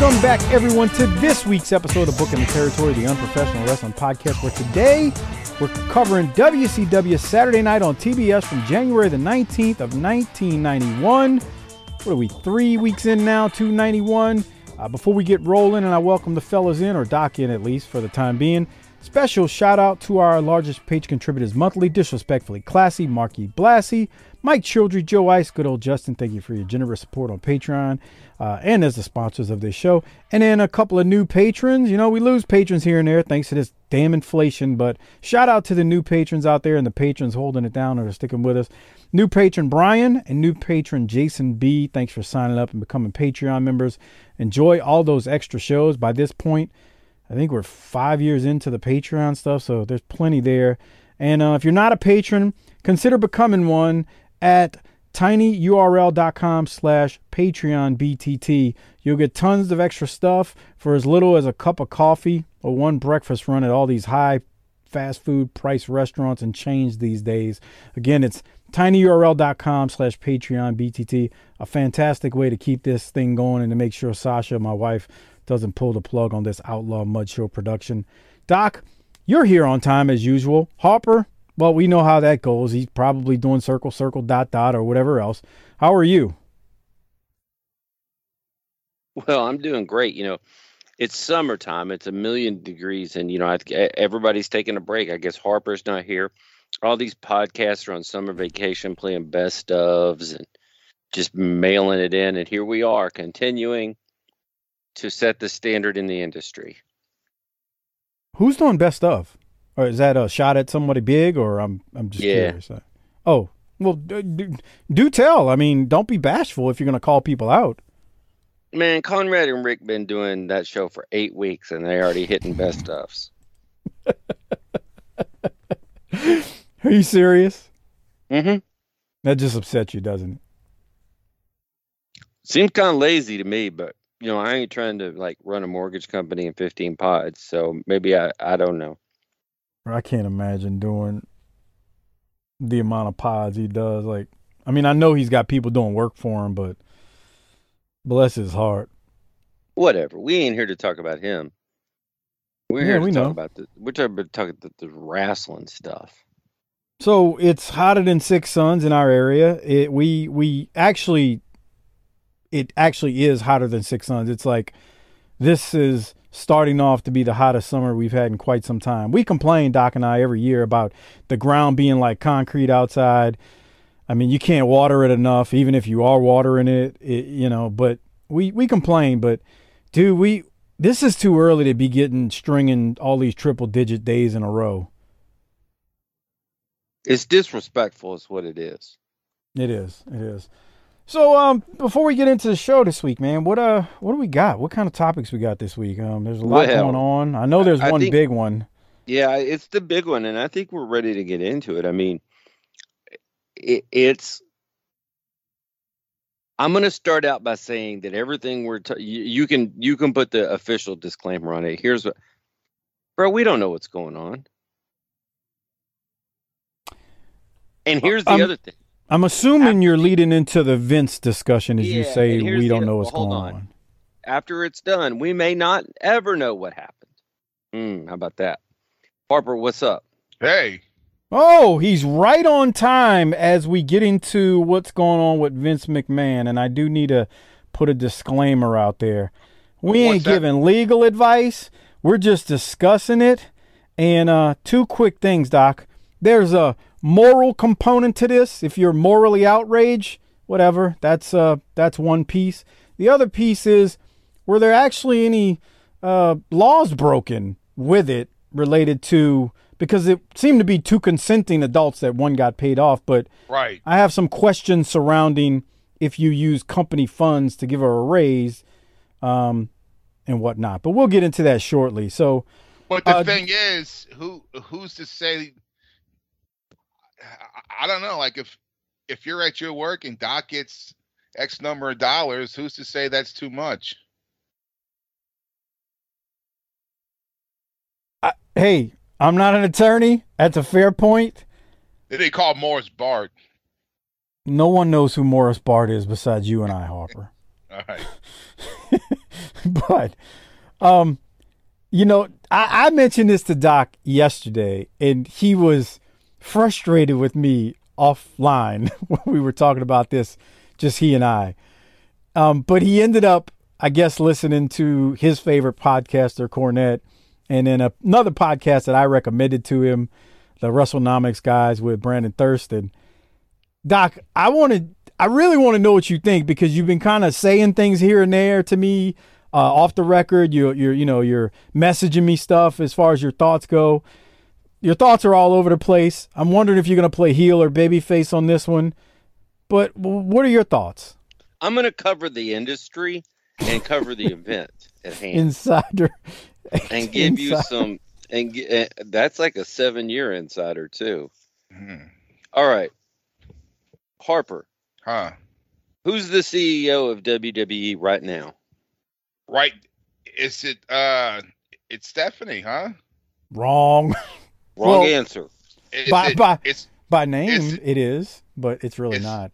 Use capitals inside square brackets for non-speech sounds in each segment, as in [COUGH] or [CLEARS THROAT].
Welcome back, everyone, to this week's episode of Booking the Territory, the Unprofessional Wrestling Podcast, where today we're covering WCW Saturday Night on TBS from January the 19th of 1991. What are we, three weeks in now, 291? Uh, before we get rolling, and I welcome the fellas in, or Doc in at least for the time being, special shout out to our largest page contributors monthly, Disrespectfully Classy, Marky Blassie, Mike Childry, Joe Ice, good old Justin. Thank you for your generous support on Patreon uh, and as the sponsors of this show. And then a couple of new patrons. You know, we lose patrons here and there thanks to this damn inflation, but shout out to the new patrons out there and the patrons holding it down or sticking with us. New patron Brian and new patron Jason B. Thanks for signing up and becoming Patreon members. Enjoy all those extra shows. By this point, I think we're five years into the Patreon stuff, so there's plenty there. And uh, if you're not a patron, consider becoming one at tinyurl.com slash patreon btt you'll get tons of extra stuff for as little as a cup of coffee or one breakfast run at all these high fast food price restaurants and chains these days. Again it's tinyurl.com slash patreon btt a fantastic way to keep this thing going and to make sure sasha my wife doesn't pull the plug on this outlaw mud show production. Doc you're here on time as usual. Harper well, we know how that goes. He's probably doing circle, circle, dot, dot, or whatever else. How are you? Well, I'm doing great. You know, it's summertime. It's a million degrees, and you know, everybody's taking a break. I guess Harper's not here. All these podcasts are on summer vacation, playing best ofs and just mailing it in. And here we are, continuing to set the standard in the industry. Who's doing best of? Or is that a shot at somebody big, or I'm I'm just yeah. curious? Oh, well, do, do tell. I mean, don't be bashful if you're going to call people out. Man, Conrad and Ric been doing that show for eight weeks, and they already hitting best ofs. [LAUGHS] Are you serious? Mm-hmm. That just upsets you, doesn't it? Seems kind of lazy to me, but you know, I ain't trying to like run a mortgage company in 15 pods, so maybe I I don't know. I can't imagine doing the amount of pods he does. Like, I mean, I know he's got people doing work for him, but bless his heart. Whatever. We ain't here to talk about him. We're yeah, here to we talk know. about the. We're talking about talking the, the wrestling stuff. So it's hotter than six suns in our area. It we we actually, it actually is hotter than six suns. It's like this is starting off to be the hottest summer we've had in quite some time. We complain, Doc and I, every year about the ground being like concrete outside. I mean, you can't water it enough, even if you are watering it, it you know. But we we complain, but dude, we this is too early to be getting stringing all these triple digit days in a row. It's disrespectful, is what it is. It is. It is. So um, before we get into the show this week, man, what uh, what do we got? What kind of topics we got this week? Um, there's a lot well, going on. I know there's I one think, big one. Yeah, it's the big one, and I think we're ready to get into it. I mean, it, it's. I'm going to start out by saying that everything we're t- you, you can you can put the official disclaimer on it. Here's what, bro. We don't know what's going on. And here's the Um, other thing. I'm assuming After- you're leading into the Vince discussion as you say we don't know what's hold going on. on. After it's done, we may not ever know what happened. Hmm, how about that, Harper? What's up? Hey, Oh, he's right on time as we get into what's going on with Vince McMahon. And I do need to put a disclaimer out there. We What's ain't that? giving legal advice. We're just discussing it. And uh, two quick things, Doc. There's a moral component to this. If you're morally outraged, whatever, that's uh, that's one piece. The other piece is were there actually any uh, laws broken with it related to because it seemed to be two consenting adults that one got paid off, but Right. I have some questions surrounding if you use company funds to give her a raise um, and whatnot. But we'll get into that shortly. So, But the Uh, thing is, who who's to say? I- I don't know. Like if if you're at your work and Doc gets X number of dollars, who's to say that's too much? I, hey, I'm not an attorney. That's a fair point. They call Morris Bart. No one knows who Morris Bart is besides you and I, Harper. [LAUGHS] All right. [LAUGHS] but um you know I, I mentioned this to doc yesterday and he was frustrated with me offline [LAUGHS] when we were talking about this just he and i um but he ended up i guess listening to his favorite podcaster cornette and then another podcast that i recommended to him the wrestlenomics guys with brandon thurston doc i wanted I really want to know what you think because you've been kind of saying things here and there to me uh, off the record. You're, you're you know you're messaging me stuff as far as your thoughts go. Your thoughts are all over the place. I'm wondering if you're gonna play heel or babyface on this one. But what are your thoughts, I'm going to cover the industry and cover the event at hand insider? and give you some. And gi- eh, that's like a seven year insider, too. Mhm. All right. Harper, Huh. who's the CEO of WWE right now? Right. Is it uh it's Stephanie, huh? wrong Wrong Well, answer. Is By- it, by- it's by name. Is- it is, but it's really Is- not.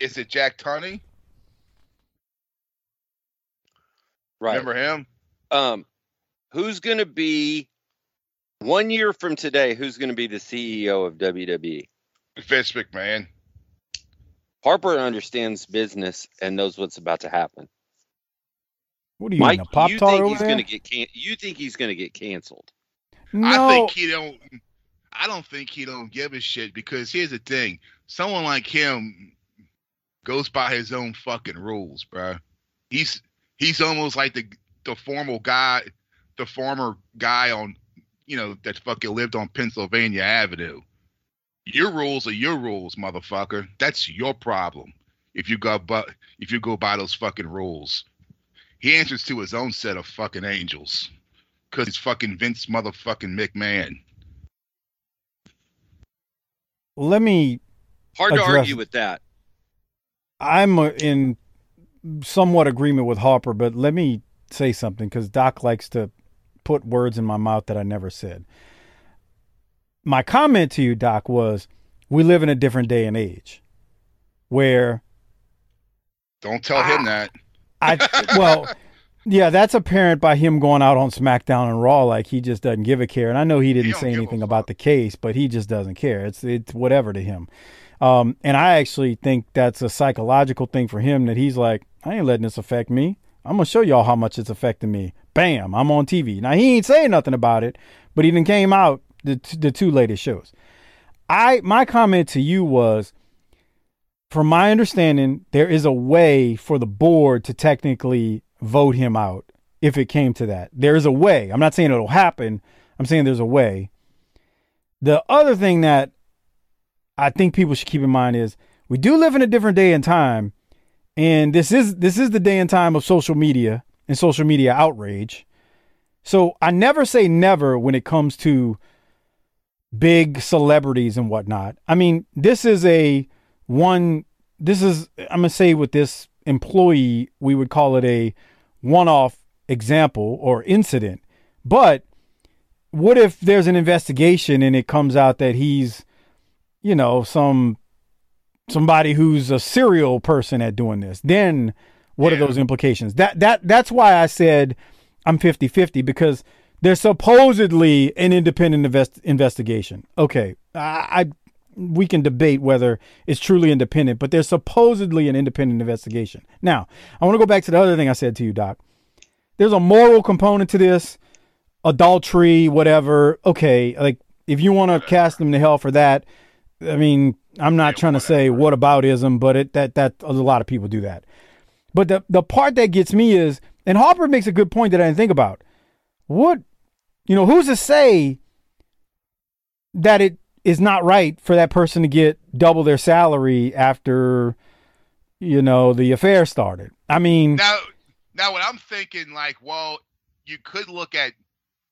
is it Jack Tunney? Right. Remember him? Um, who's going to be one year from today? Who's going to be the CEO of WWE? Vince McMahon. Harper understands business and knows what's about to happen. What are you Mike, a pop you tart think he's going to get can- You think he's going to get canceled? No, I think he don't. I don't think he don't give a shit because here's the thing: someone like him goes by his own fucking rules, bro. He's he's almost like the the formal guy, the former guy on, you know, that fucking lived on Pennsylvania Avenue. Your rules are your rules, motherfucker. That's your problem. If you go but if you go by those fucking rules, he answers to his own set of fucking angels because he's fucking Vince motherfucking McMahon. let me Hard to argue with that. I'm in somewhat agreement with Harper, but let me say something because Doc likes to put words in my mouth that I never said. My comment to you, Doc, was we live in a different day and age where Don't tell him that. I, well, yeah, that's apparent by him going out on SmackDown and Raw like he just doesn't give a care. And I know he didn't don't say anything about the case, but he just doesn't care. It's it's whatever to him. Um, and I actually think that's a psychological thing for him that he's like, I ain't letting this affect me. I'm gonna show y'all how much it's affecting me. Bam, I'm on TV. Now he ain't saying nothing about it, but he then came out the the two latest shows. I my comment to you was from my understanding, there is a way for the board to technically vote him out if it came to that. There is a way. I'm not saying it'll happen. I'm saying there's a way. The other thing that I think people should keep in mind is we do live in a different day and time, and this is this is the day and time of social media and social media outrage. So I never say never when it comes to big celebrities and whatnot. I mean, this is a one this is i'm to say with this employee we would call it a one-off example or incident. But what if there's an investigation and it comes out that he's you know some somebody who's a serial person at doing this? Then what are those implications? That that that's why i said i'm 50-50 because There's supposedly an independent invest- investigation. Okay, I, I we can debate whether it's truly independent, but there's supposedly an independent investigation. Now, I want to go back to the other thing I said to you, Doc. There's a moral component to this, adultery, whatever. Okay, like if you want to cast them to hell for that, I mean, I'm not trying to say what aboutism, but it that that a lot of people do that. But the the part that gets me is, and Harper makes a good point that I didn't think about. What, you know, who's to say that it is not right for that person to get double their salary after, you know, the affair started? I mean, Now, now what I'm thinking, like, well, you could look at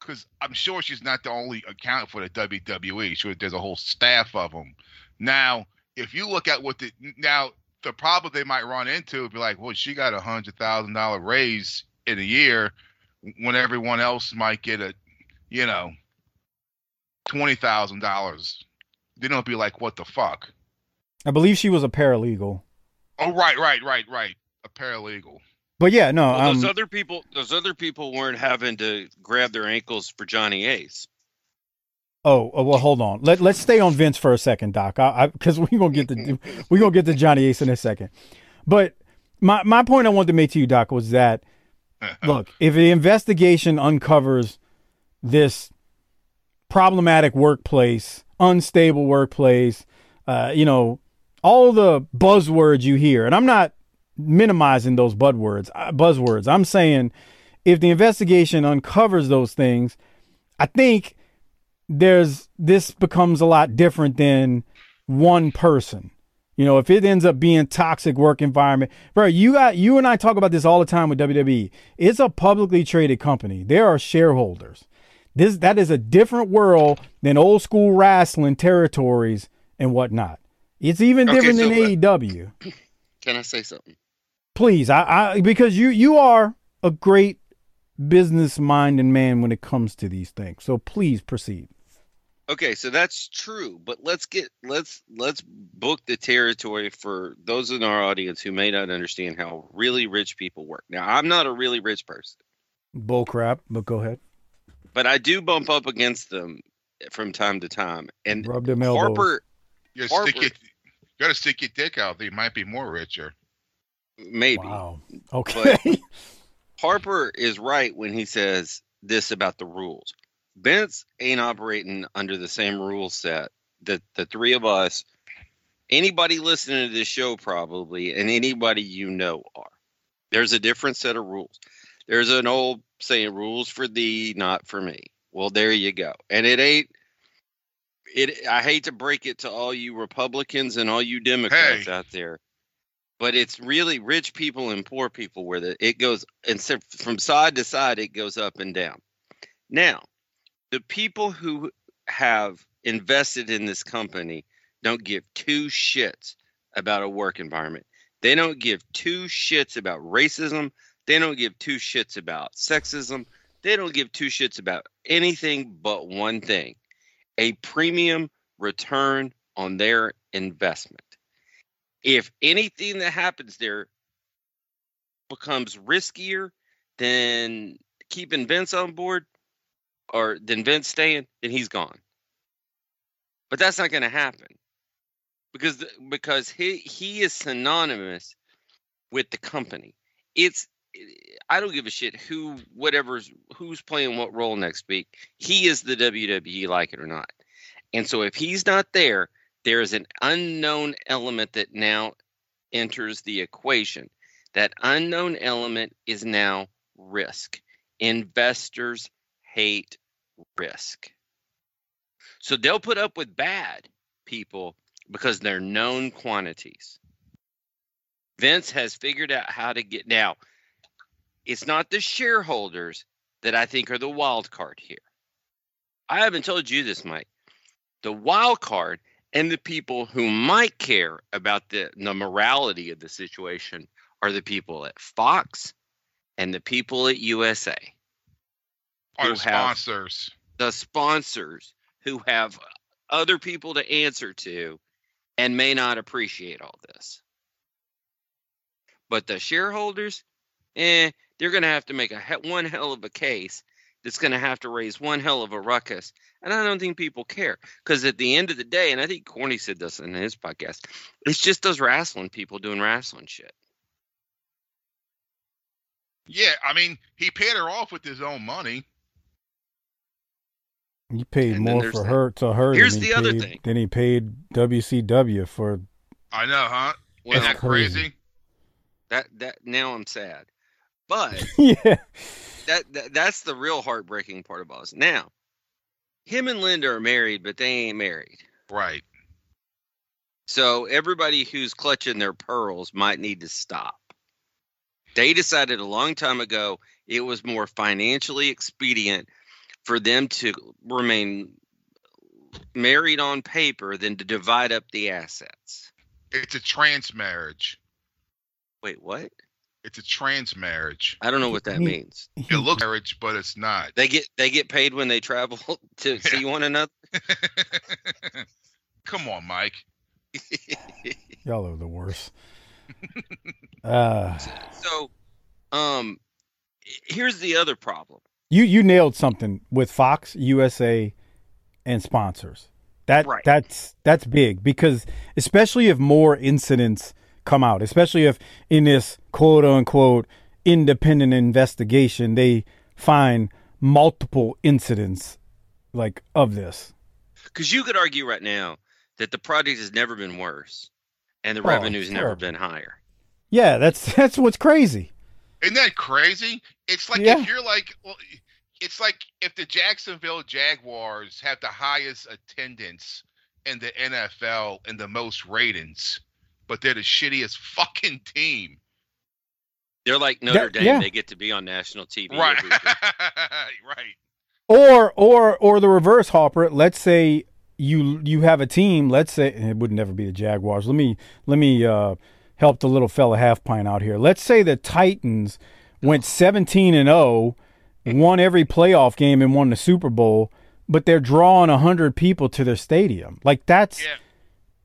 because I'm sure she's not the only accountant for the WWE. Sure, there's a whole staff of them. Now, if you look at what the now the problem they might run into would be like, well, she got a hundred thousand dollar raise in a year when everyone else might get a, you know, twenty thousand dollars. they don't be like, what the fuck? I believe she was a paralegal. Oh, right, right, right, right. A paralegal. But yeah, no, Well, those um, other people, those other people weren't having to grab their ankles for Johnny Ace. Oh, oh, well, hold on. Let Let's stay on Vince for a second, Doc. I because we're gonna get the [LAUGHS] we're gonna get to Johnny Ace in a second. But my my point I wanted to make to you, Doc, was that [LAUGHS] look, if the investigation uncovers this problematic workplace, unstable workplace, uh, you know, all the buzzwords you hear, and I'm not minimizing those buzzwords. uh, Buzzwords. I'm saying if the investigation uncovers those things, I think there's this becomes a lot different than one person. You know, if it ends up being toxic work environment, bro, you got you and I talk about this all the time with WWE. It's a publicly traded company. There are shareholders. This that is a different world than old school wrestling territories and whatnot. It's even Okay, different so, than AEW. [CLEARS THROAT] Can I say something? Please, I, I because you you are a great business minded man when it comes to these things. So please proceed. Okay, so that's true, but let's get let's let's book the territory for those in our audience who may not understand how really rich people work. Now, I'm not a really rich person, Bull crap, but go ahead. But I do bump up against them from time to time. And Rub them elbows. Harper, You Harper- stick your, you gotta stick your dick out They might be more richer. maybe Wow. Okay. [LAUGHS] Harper is right when he says this about the rules. Vince ain't operating under the same rule set that the three of us, anybody listening to this show probably, and anybody you know are. There's a different set of rules. There's an old saying, rules for thee, not for me. Well, there you go. And it ain't it I hate to break it to all you Republicans and all you Democrats Hey. out there but it's really rich people and poor people where the, it goes and so from side to side it goes up and down now the people who have invested in this company don't give two shits about a work environment they don't give two shits about racism they don't give two shits about sexism they don't give two shits about anything but one thing a premium return on their investment if anything that happens there becomes riskier than keeping Vince on board or than Vince staying, then he's gone. But that's not going to happen because because he he is synonymous with the company. It's I don't give a shit who whatever's who's playing what role next week. He is the WWE, like it or not. And so if he's not there, there is an unknown element that now enters the equation. That unknown element is now risk. Investors hate risk. So they'll put up with bad people because they're known quantities. Vince has figured out how to get now. It's not the shareholders that I think are the wild card here. I haven't told you this, Mike. The wild card and the people who might care about the, the morality of the situation are the people at Fox and the people at USA, Our Who sponsors. the sponsors who have other people to answer to and may not appreciate all this. But the shareholders, eh, they're going to have to make a he- one hell of a case that's going to have to raise one hell of a ruckus. And I don't think people care because at the end of the day, and I think Corny said this in his podcast, it's just those wrestling people doing wrestling shit. Yeah, I mean, he paid her off with his own money. He paid And more for that. her to her Here's than he the other paid, thing. than he paid WCW for. I know, huh? Well, Isn't that crazy. crazy? that that now I'm sad, but [LAUGHS] yeah, that, that that's the real heartbreaking part about this. Now, him and Linda are married, but they ain't married. Right. So everybody who's clutching their pearls might need to stop. They decided a long time ago it was more financially expedient for them to remain married on paper than to divide up the assets. It's a trans marriage. Wait, what? It's a trans marriage. I don't know what that means. It looks marriage, but it's not. They get they get paid when they travel [LAUGHS] to see one another. [LAUGHS] Come on, Mike. [LAUGHS] y'all are the worst. uh, so, um, here's the other problem. you you nailed something with Fox, USA, and sponsors. That Right. that's that's big because especially if more incidents come out, especially if in this quote unquote independent investigation they find multiple incidents like of this. Because you could argue right now that the project has never been worse, and the Oh, revenue's never been higher. Yeah, that's [LAUGHS] that's what's crazy. Isn't that crazy? It's like Yeah. if you're like, well, it's like if the Jacksonville Jaguars have the highest attendance in the NFL and the most ratings, but they're the shittiest fucking team. They're like Notre Yeah, Dame; yeah. they get to be on national TV. Right. every week. [LAUGHS] right. Or or or the reverse, Hopper. Let's say you you have a team. Let's say it would never be the Jaguars. Let me let me uh, help the little fella half pint out here. Let's say the Titans went seventeen and zero, won every playoff game and won the Super Bowl, but they're drawing hundred people to their stadium. Like that's Yeah.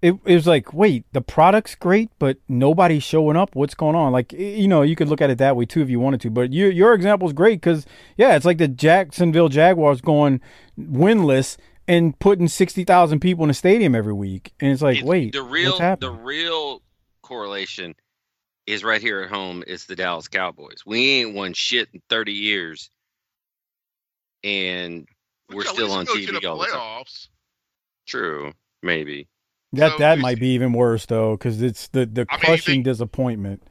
It, it was like, wait, the product's great, but nobody's showing up. What's going on? Like, you know, you could look at it that way too if you wanted to. But your your example is great because yeah, it's like the Jacksonville Jaguars going winless and putting sixty thousand people in a stadium every week, and it's like, It's- wait, the real what's the real correlation is right here at home. It's the Dallas Cowboys. We ain't won shit in thirty years, and we're still on go TV all the time. True, maybe. That so that is- might be even worse though, because it's the the I mean, you crushing disappointment.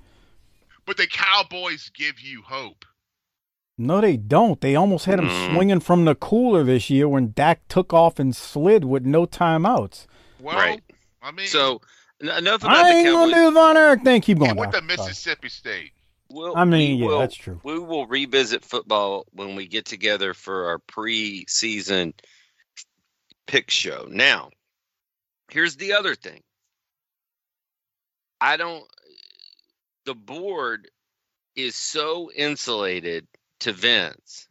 But the Cowboys give you hope. No, they don't. They almost had him Mm. swinging from the cooler this year when Dak took off and slid with no timeouts. Well, Right. I mean, So en- enough about I the ain't Cowboys. gonna do Von Erich thing. Keep he going. went Doc. to Sorry. Mississippi State. We'll, I mean, yeah, will- that's true. We will revisit football when we get together for our preseason pick show. Now, here's the other thing. I don't. The board is so insulated to Vince.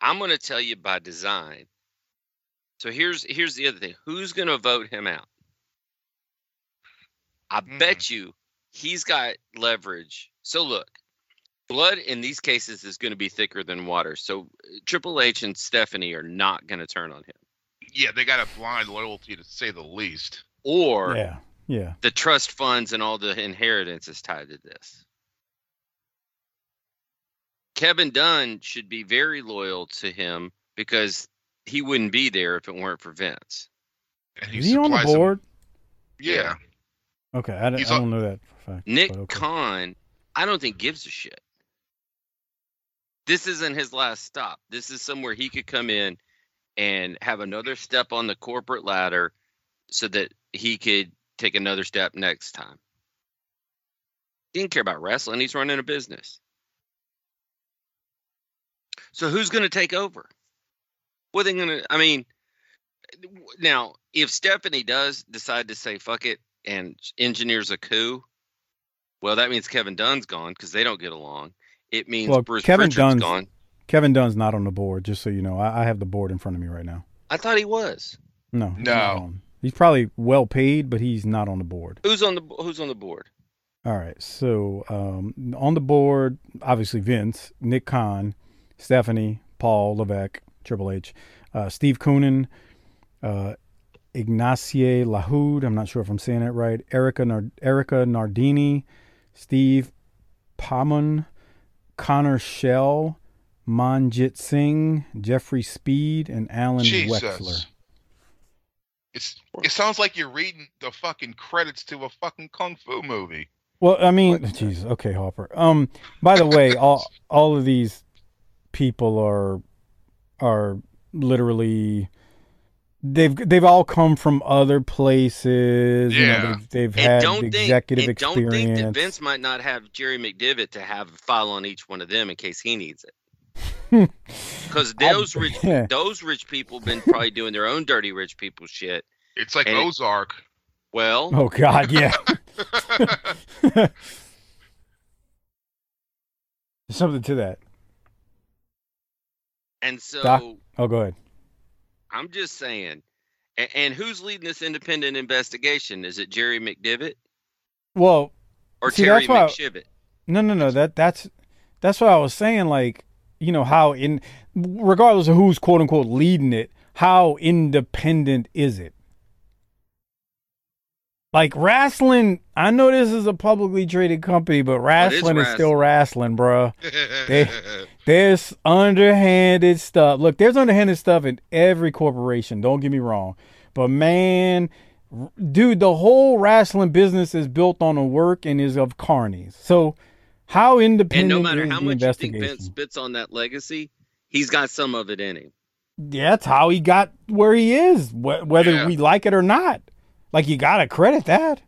I'm going to tell you by design. So here's here's the other thing. Who's going to vote him out? I Hmm. bet you he's got leverage. So look, blood in these cases is going to be thicker than water. So uh, Triple H and Stephanie are not going to turn on him. Yeah, they got a blind loyalty to say the least. Or Yeah, yeah. the trust funds and all the inheritance is tied to this. Kevin Dunn should be very loyal to him because he wouldn't be there if it weren't for Vince. And Is he on the supplies them- board? Yeah. Okay, I, don't- He's on- know that for a fact. Nick but okay. Khan, I don't think gives a shit. This isn't his last stop. This is somewhere he could come in and have another step on the corporate ladder so that he could take another step next time. He didn't care about wrestling. He's running a business. So who's going to take over? What are they going to? I mean, now if Stephanie does decide to say fuck it and engineers a coup, well, that means Kevin Dunn's gone because they don't get along. It means Well, Bruce Kevin Pritchard's Dunn's- gone. Kevin Dunn's not on the board, just so you know. I, I have the board in front of me right now. I thought he was. No, he's No. not. He's probably well paid, but he's not on the board. Who's on the Who's on the board? All right, so um, on the board, obviously Vince, Nick Khan, Stephanie, Paul Levesque, Triple H, uh, Steve Koonin, uh, Ignacie Lahoud. I'm not sure if I'm saying it right. Erica Nard- Erica Nardini, Steve Pamon, Connor Schell, Manjit Singh, Jeffrey Speed, and Alan Wexler. It's it sounds like you're reading the fucking credits to a fucking kung fu movie. Well, I mean, jeez, okay, Hopper. Um, by the way, [LAUGHS] all all of these people are are literally they've they've all come from other places. You know, Yeah. they've, they've And had don't think, executive and don't think that. Vince might not have Jerry McDevitt to have a file on each one of them in case he needs it. [LAUGHS] Because those rich, yeah. [LAUGHS] those rich people been probably doing their own dirty rich people shit. It's like And it- Ozark. Well, oh God, yeah. There's [LAUGHS] something to that. and so Doc? Oh, go ahead. I'm just saying. And, and who's leading this independent investigation? Is it Jerry McDevitt Well, or See, Terry that's why- No, no, no. That that's that's what I was saying. Like, you know, how in regardless of who's quote unquote leading it, how independent is it? Like wrestling, I know this is a publicly traded company, but oh, wrestling is still wrestling, bro. They- [LAUGHS] There's underhanded stuff. Look, there's underhanded stuff in every corporation. Don't get me wrong, but man, r- dude, the whole wrestling business is built on a work and is of carnies. So, how And independent no matter how much you think? Vince spits on that legacy, he's got some of it in him. Yeah, that's how he got where he is, wh- whether Yeah. we like it or not. Like you gotta credit that.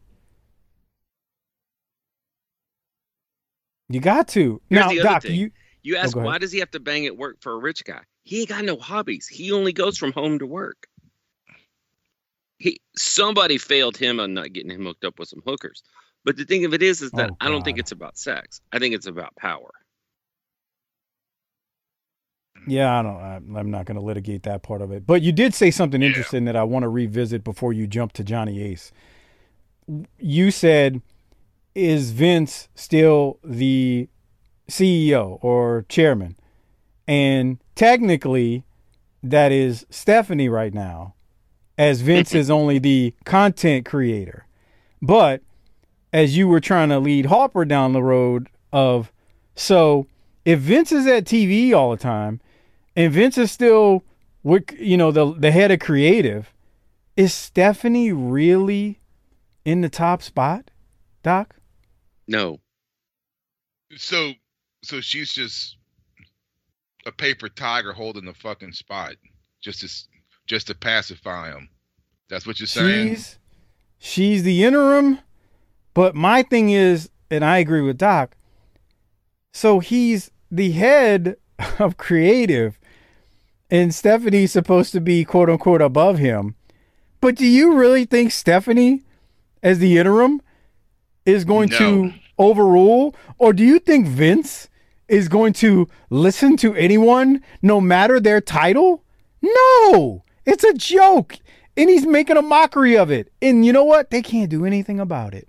You got to. Here's now, Doc, thing. you You oh, ask, go ahead. why does he have to bang at work for a rich guy? He ain't got no hobbies. He only goes from home to work. He somebody failed him on not getting him hooked up with some hookers. But the thing of it is, is that Oh, I don't think it's about sex. I think it's about power. Yeah, I don't. I'm not going to litigate that part of it. But you did say something Yeah. interesting that I want to revisit before you jump to Johnny Ace. You said, "Is Vince still the CEO or chairman?" And technically, that is Stephanie right now, as Vince [LAUGHS] is only the content creator. But as you were trying to lead Harper down the road of, so if Vince is at TV all the time, and Vince is still, what you know, the the head of creative, is Stephanie really in the top spot, Doc? No. so so she's just a paper tiger holding the fucking spot just to just to pacify him. That's what you're saying. She's she's the interim, but my thing is, and I agree with Doc. So he's the head [LAUGHS] of creative, and Stephanie's supposed to be quote unquote above him. But do you really think Stephanie, as the interim, is going to overrule, or do you think Vince is going to listen to anyone, no matter their title? No, it's a joke. And he's making a mockery of it. And you know what? They can't do anything about it.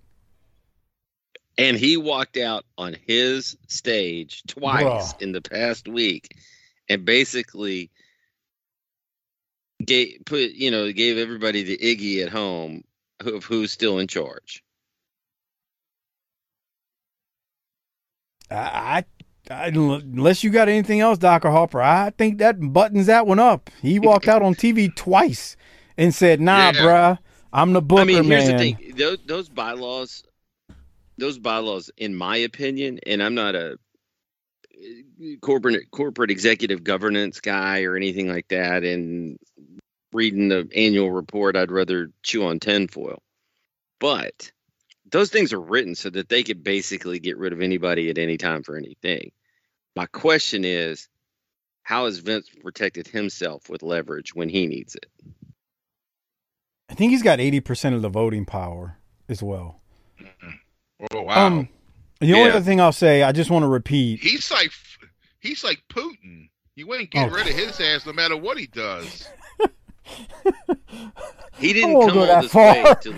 And he walked out on his stage twice Bruh. in the past week and basically gave put you know gave everybody the iggy at home of who's still in charge. I, I, unless you got anything else, Dr. Harper, I think that buttons that one up. He walked out on TV twice and said, "Nah, Yeah. bruh, I'm the booker, I mean, here's man." the thing: those, those bylaws, those bylaws, in my opinion, and I'm not a uh, corporate corporate executive governance guy or anything like that. And reading the annual report, I'd rather chew on tinfoil. But those things are written so that they could basically get rid of anybody at any time for anything. My question is, how has Vince protected himself with leverage when he needs it? I think he's got 80% of the voting power as well. Oh wow. Um, the only Yeah. other thing I'll say, I just want to repeat. he's like he's like Putin. You ain't getting Oh. rid of his ass no matter what he does. He [LAUGHS] didn't come all this far. way to.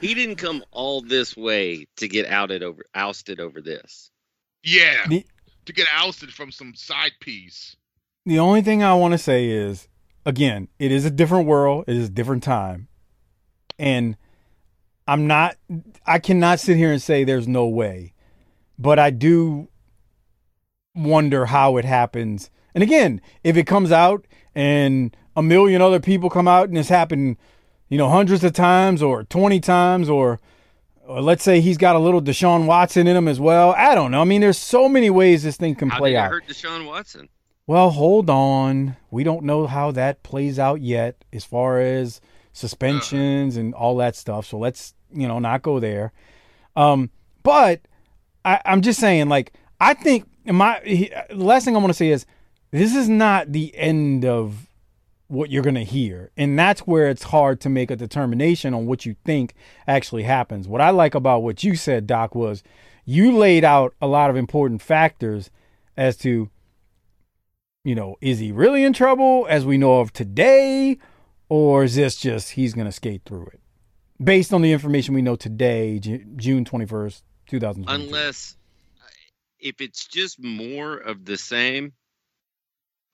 He didn't come all this way to get outed over, ousted over this. Yeah. The- to get ousted from some side piece. the only thing I want to say is, again, it is a different world. It is a different time, and I'm not. I cannot sit here and say there's no way, but I do wonder how it happens. And again, if it comes out and a million other people come out and it's happened, you know, hundreds of times or 20 times or, or let's say he's got a little Deshaun Watson in him as well. I don't know. I mean, there's so many ways this thing can How play did out. hurt Deshaun Watson? Well, hold on. We don't know how that plays out yet as far as uh-huh. suspensions and all that stuff. So let's, you know, not go there. Um, but I, I'm just saying, like, I think my last thing I want to say is this is not the end of what you're going to hear. And that's where it's hard to make a determination on what you think actually happens. What I like about what you said, Doc, was you laid out a lot of important factors as to you know, is he really in trouble as we know of today, or is this just he's going to skate through it? Based on the information we know today, June 21st, 2020. Unless if it's just more of the same,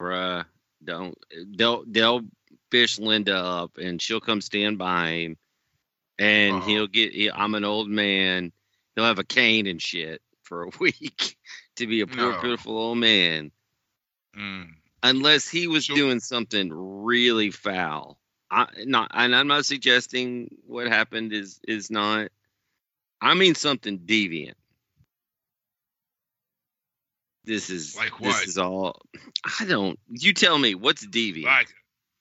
bruh, don't they'll they'll fish Linda up and she'll come stand by him, and Uh-huh. he'll get. he- I'm an old man. He'll have a cane and shit for a [LAUGHS] week to be a poor, No. pitiful old man. Mm. Unless he was Sure. doing something really foul. I not, and I'm not suggesting what happened is is not. I mean something deviant. This is Like This what? is all. I don't. You tell me what's deviant. Like,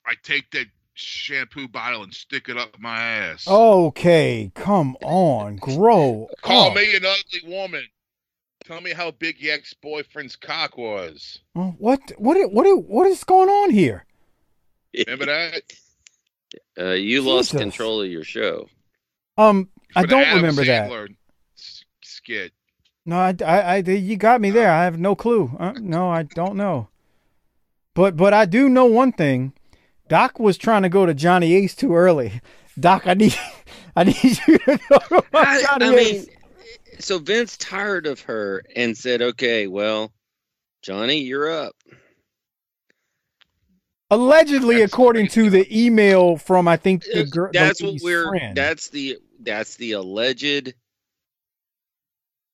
I take that shampoo bottle and stick it up my ass. Okay, come on, grow. Call up. me an ugly woman. Tell me how big your ex boyfriend's cock was. What? What? What? What is going on here? Remember that? Uh, you lost control of your show. Um, I For the don't Adam remember that. Sandler s- skit. No, I, I, I, you got me there. I have no clue. Uh, no, I don't know. But, but I do know one thing. Doc was trying to go to Johnny Ace too early. Doc, I need, [LAUGHS] I need you to go to I, [LAUGHS] Johnny I mean, Ace. so Vince tired of her and said, "Okay, well, Johnny, you're up." Allegedly, That's according to the email from I think the girl, that's the what we're. friend. That's the. That's the alleged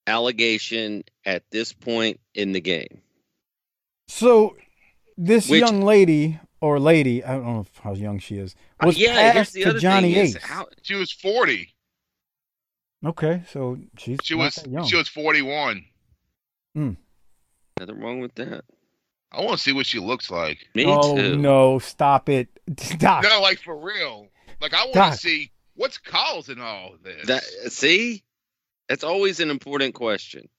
allegation at this point in the game. So, this Which- young lady or lady, I don't know how young she is, Uh, yeah, here's passed the to other Johnny thing is Ace. how She was 40. Okay, so she's She was that young. she was 41. nothing wrong with that. I want to see what she looks like. Me oh too. no, stop it, [LAUGHS] Doc. No, like for real. Like I want to see what's causing all this. That see, that's always an important question.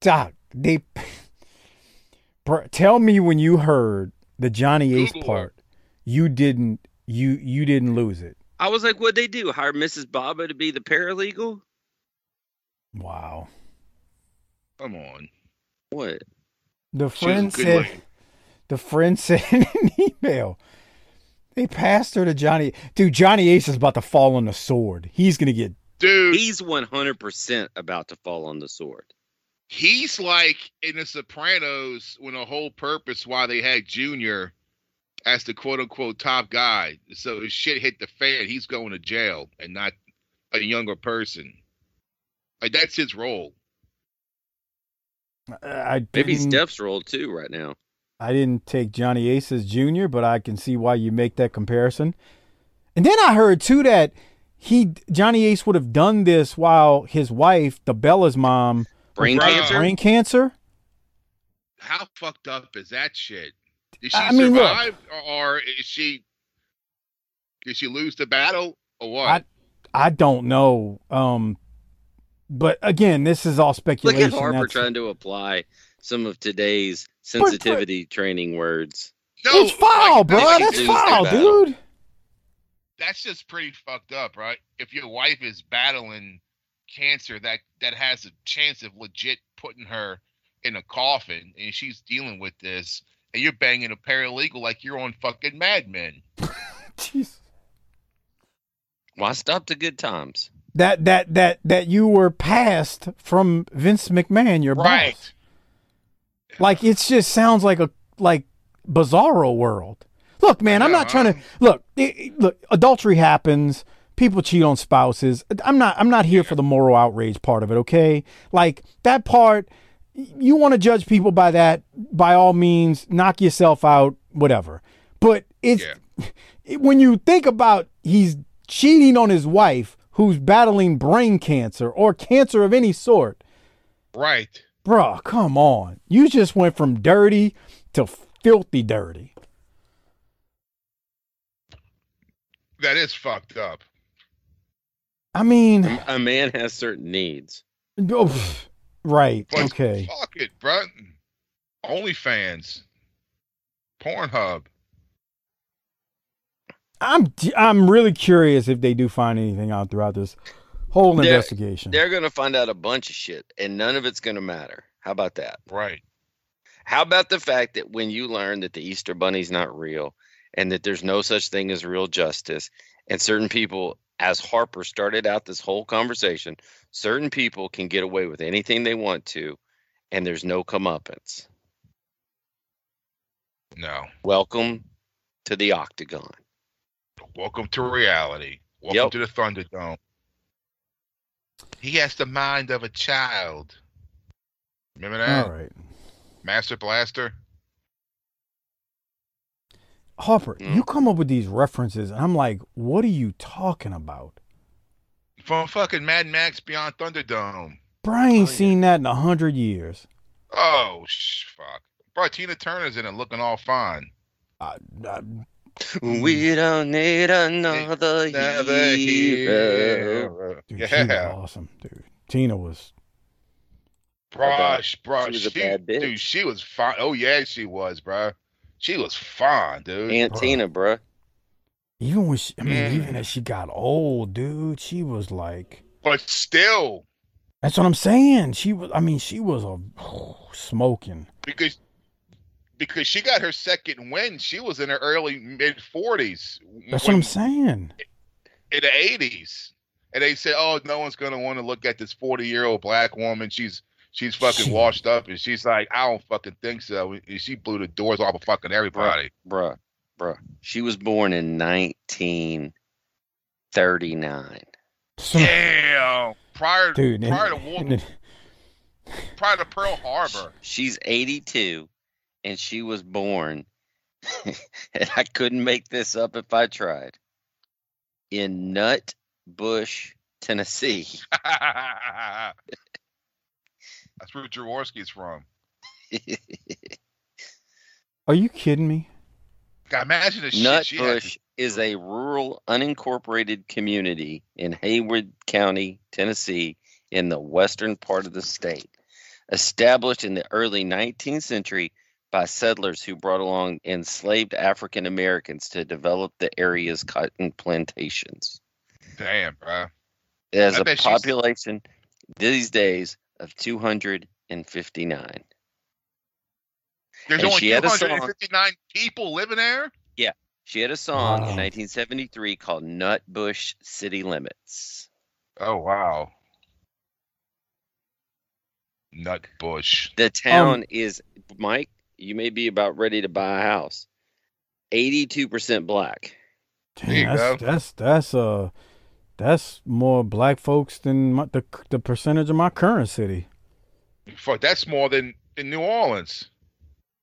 Doc, they Bro, tell me when you heard the Johnny Ace Google part, you didn't you you didn't lose it. I was like, what'd they do? Hire Mrs. Baba to be the paralegal? Wow. Come on. What? The She was a friend good said lady. the friend [LAUGHS] said in an email. They passed her to Johnny. Dude, Johnny Ace is about to fall on the sword. He's gonna get Dude, He's 100% about to fall on the sword. he's like in the Sopranos when the whole purpose why they had Junior as the quote unquote top guy. So if shit hit the fan, he's going to jail and not a younger person. Like that's his role. I Maybe didn't, Steph's role too right now. I didn't take Johnny Ace as junior, but I can see why you make that comparison. And then I heard too that he Johnny Ace would have done this while his wife, the Bella's mom, Brain cancer? brain cancer. How fucked up is that shit? Did she I mean, look. survive or, or is she did she lose the battle or what? I- I don't know. Um, but again, this is all speculation. Look speculation. at Harper That's- trying to apply some of today's sensitivity training words. no, it's foul, like, bro. That's foul, dude. that's just pretty fucked up, right? If your wife is battling cancer that that has a chance of legit putting her in a coffin and she's dealing with this and you're banging a paralegal like you're on fucking Mad Men. [LAUGHS] Jeez. Why stop the good times? That that that that you were passed from Vince McMahon, your boss. Like it just sounds like a like bizarro world. Look, man, I'm not trying to look. Look, adultery happens. People cheat on spouses. I'm not. I'm not here for the moral outrage part of it. Okay, like that part. You want to judge people by that? By all means, knock yourself out. Whatever. But it's [LAUGHS] when you think about he's cheating on his wife who's battling brain cancer or cancer of any sort. Right. Bruh, come on. You just went from dirty to filthy dirty. That is fucked up. I mean, A man has certain needs. oh, right. But Okay. Fuck it, bro. OnlyFans. Pornhub. I'm I'm really curious if they do find anything out throughout this whole They're- investigation. They're gonna find out a bunch of shit, and none of it's gonna matter. How about that? Right. How about the fact that when you learn that the Easter Bunny's not real and that there's no such thing as real justice, and certain people, as Harper started out this whole conversation, certain people can get away with anything they want to, and there's no comeuppance. No. Welcome to the Octagon. Welcome to reality. Welcome Yep. to the Thunderdome. He has the mind of a child. Remember that? All right. Master Blaster? Harper, Mm. you come up with these references and I'm like, what are you talking about? From fucking Mad Max Beyond Thunderdome. Brian ain't Oh, yeah. seen that in a hundred years. Oh, sh- fuck. Bro, Tina Turner's in it looking all fine. I, I, We don't need another, Another hero. hero. dude, she was Yeah. awesome, dude. Tina was Bruh, bruh, She was a she, bad bitch. dude, she was fine. Oh yeah, she was, bruh. She was fine, dude. Aunt Bruh. Tina, bruh. even when she, I mean, Mm. even as she got old, dude, she was like, but still, that's what I'm saying. She was, I mean, she was a [SIGHS] smoking. because because she got her second win, she was in her early mid forties. That's what I'm saying. In the eighties, and they said, "Oh, no one's gonna want to look at this forty year old black woman. She's she's fucking She- washed up." And she's like, "I don't fucking think so." And she blew the doors off of fucking everybody. Bruh, bruh. She was born in 1939. So- Damn. Prior dude, and- to World, and- prior to Pearl Harbor. She's 82 and she was born, [LAUGHS] and I couldn't make this up if I tried, in Nut Bush, Tennessee. [LAUGHS] That's where Jaworski's from. are you kidding me? God, imagine the shit Nut she had Bush is a rural, unincorporated community in Haywood County, Tennessee, in the western part of the state. Established in the early 19th century by settlers who brought along enslaved African Americans to develop the area's cotton plantations. Damn, bro. It has I a bet she's- population these days of 259. There's And only she had a song. 259 people living there. Yeah. She had a song Wow. in 1973 called Nutbush City Limits. Oh wow. Nut Bush. The town Um, is Mike. You may be about ready to buy a house. Eighty-two percent black. There you Damn, that's, go. that's that's uh that's more black folks than my, the the percentage of my current city. Fuck, that's more than in New Orleans.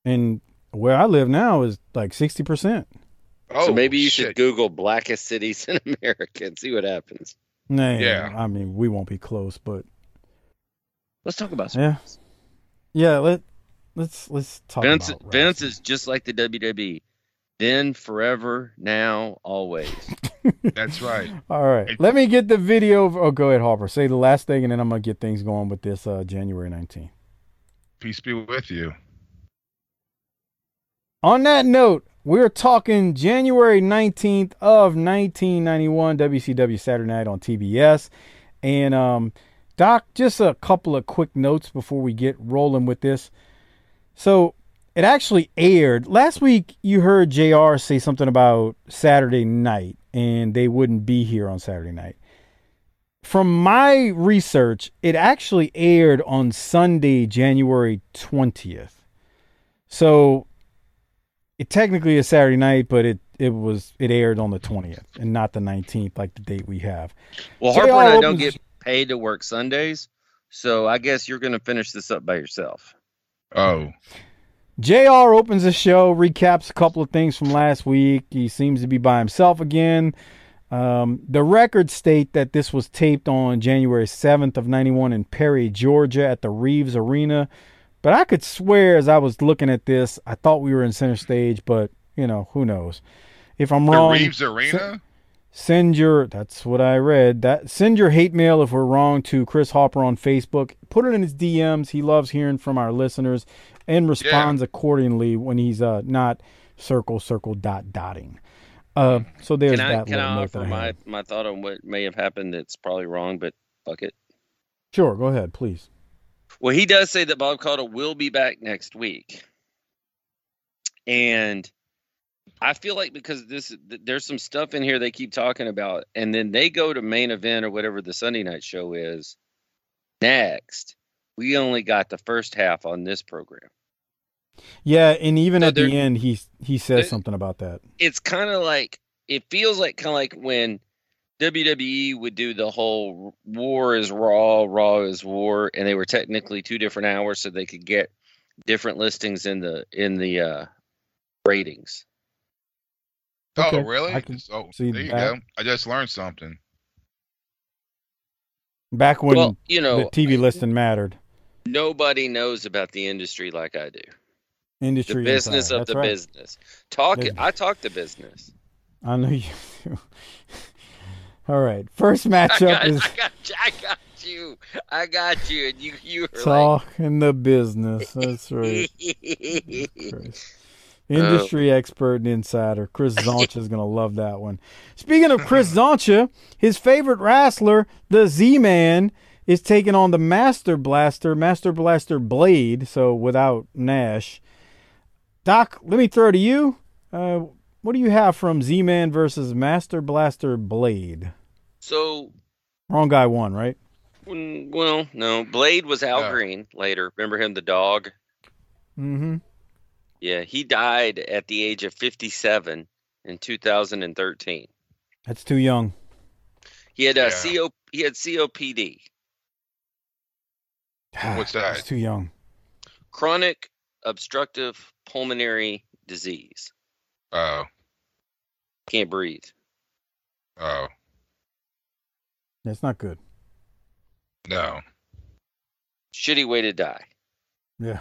And where I live now is like sixty percent. Oh, so maybe you shit. should Google blackest cities in [LAUGHS] America and see what happens. Nah, Yeah. I mean we won't be close, but Let's talk about some. yeah, yeah. Let let's let's talk Vince. about Vince is just like the WWE. Then, forever, now, always. [LAUGHS] That's right. All right, It- let me get the video. Of, oh, go ahead, Harper. Say the last thing, and then I'm gonna get things going with this uh, January 19th. Peace be with you. On that note, we're talking January 19th of 1991, WCW Saturday Night on TBS. And um, Doc, just a couple of quick notes before we get rolling with this. So it actually aired last week. You heard JR say something about Saturday night, and they wouldn't be here on Saturday night. From my research, it actually aired on Sunday, January 20th. So it technically is Saturday night, but it it was it aired on the twentieth and not the nineteenth, like the date we have. Well, JR Harper and I don't get paid to work Sundays, so I guess you're going to finish this up by yourself. Oh, JR opens the show, recaps a couple of things from last week. He seems to be by himself again. Um, the records state that this was taped on January 7th of 91 in Perry, Georgia at the Reaves Arena. But I could swear as I was looking at this, I thought we were in center stage, but you know, who knows. If I'm the wrong, Reaves Arena. Send your that's what I read. That send your hate mail if we're wrong to Chris Hopper on Facebook. Put it in his DMs. He loves hearing from our listeners and responds accordingly when he's uh not circle circle dot dotting. Uh so there's Can I that can I offer I my, my thought on what may have happened that's probably wrong, but fuck it. Sure, go ahead, please. Well, he does say that Bob Caudle will be back next week, and I feel like because this there's some stuff in here they keep talking about, and then they go to main event or whatever the Sunday night show is next. We only got the first half on this program. Yeah, and even So at the end he he says something about that. It's kind of like it feels like kind of like when WWE would do the whole War is Raw, Raw is War, and they were technically two different hours, so they could get different listings in the in the uh, ratings. Oh, okay, Oh, really? I can oh, see there you that. go. I just learned something. Back when well, you know, the TV listing mattered. nobody knows about the industry like I do. Industry The business Insider. of That's the right. business. Talk. Business. I talk the business. I know you do. [LAUGHS] All right. First I matchup got, is I got, I got you. I got you, and you, you were talking the business. That's right. [LAUGHS] like. Christ. Industry expert and insider. Chris [LAUGHS] Zoncha is going to love that one. Speaking of Chris Zoncha, his favorite wrestler, the Z Man, is taking on the Master Blaster, Master Blaster Blade, so without Nash. Doc, let me throw to you. Uh, what do you have from Z Man versus Master Blaster Blade? so Wrong guy won, right? Mm, Well, no. Blade was Al Yeah. Green later. Remember him, the dog? Mm-hmm. Yeah, he died at the age of 57 in 2013. That's too young. He had a Yeah. CO, he had COPD, What's That's that? too young. chronic obstructive pulmonary disease. Oh, Can't breathe. oh, That's not good. no. Shitty way to die. Yeah.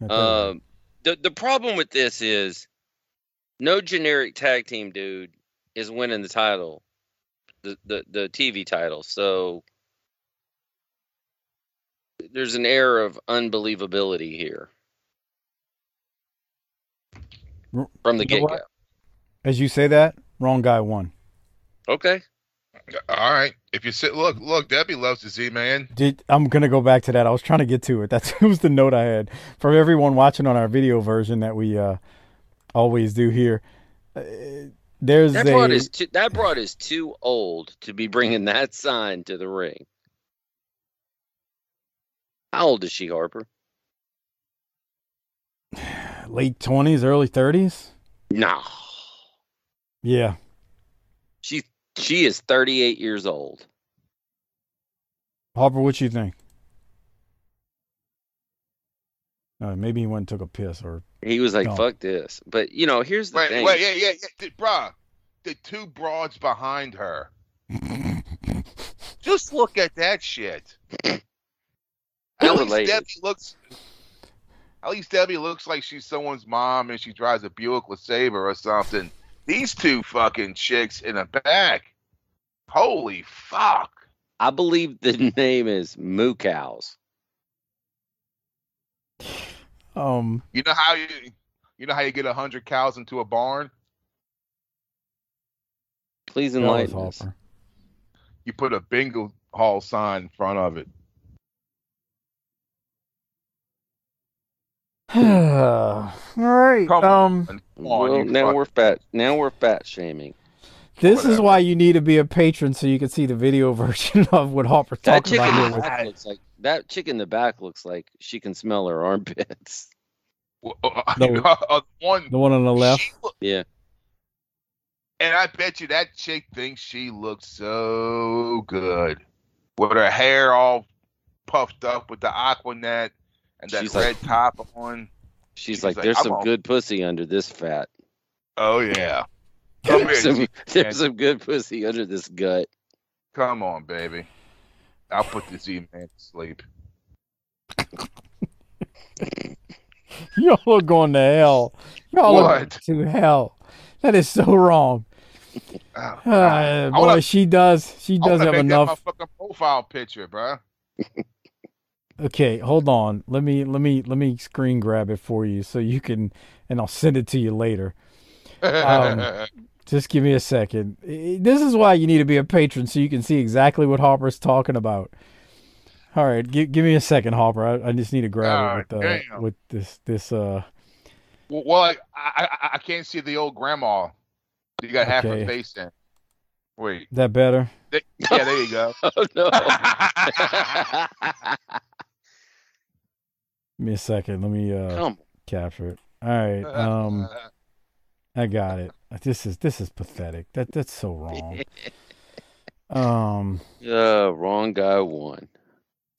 That's right. Um, the the problem with this is no generic tag team dude is winning the title, the the, the TV title. So there's an air of unbelievability here from the you know get go. As you say that, wrong guy won. Okay. All right. If you sit, look, look. Debbie loves the Z man. Did I'm gonna go back to that. I was trying to get to it. That's that [LAUGHS] was the note I had for everyone watching on our video version that we uh, always do here. Uh, there's That a is too, that broad is too old to be bringing that sign to the ring. How old is she, Harper? late twenties, early thirties. No, Yeah, she she is 38 years old. Harper, what you think? Uh, maybe he went and took a piss, or He was like, No. "Fuck this." But you know, here's the Wait, thing. wait, yeah, yeah, yeah. The- Bruh, the two broads behind her. [LAUGHS] Just look at that shit. At least. Debbie looks. At least Debbie looks like she's someone's mom and she drives a Buick LeSabre or something. These two fucking chicks in the back. Holy fuck. I believe the [LAUGHS] name is Moo Cows. um, You know how you you know how you get a hundred cows into a barn? Please enlighten us. You put a bingo hall sign in front of it. [SIGHS] All right. Come um, on. Come on, Well, now fuck- we're fat. Now we're fat shaming. this is why you need to be a patron so you can see the video [LAUGHS] version of what Harper's That talking chick in about the here. with- back looks like that chick in the back looks like she can smell her armpits. [LAUGHS] Well, uh, The- [LAUGHS] uh, one The one on the left. look- Yeah. and I bet you that chick thinks she looks so good with her hair all puffed up with the aquanet and that She's red like- top on. She's, She's like, like, there's I'm some on- good pussy under this fat. Oh yeah. [LAUGHS] Come There's here, some, there's some good pussy under this gut. Come on, baby. I'll put this E man to sleep. [LAUGHS] Y'all are going to hell. Y'all are What? to hell. That is so wrong. Oh, [SIGHS] Uh, boy, wanna- she does. She I does wanna have make enough. that my fucking profile picture, bro. Okay, hold on. Let me let me let me screen grab it for you so you can, and I'll send it to you later. Um, [LAUGHS] Just give me a second. This is why you need to be a patron so you can see exactly what Harper's talking about. All right, give give me a second, Harper. I, I just need to grab Ah, it with uh, with this this uh. well, well, I, I I- I can't see the old grandma. You got half Okay. her face in. Wait. Is that better? Yeah, there you go. [LAUGHS] Oh no. [LAUGHS] Give me a second. Let me uh Come capture it. All right. [LAUGHS] Um, I got it. This is this is pathetic. That that's so wrong. [LAUGHS] Um. Uh, wrong guy won.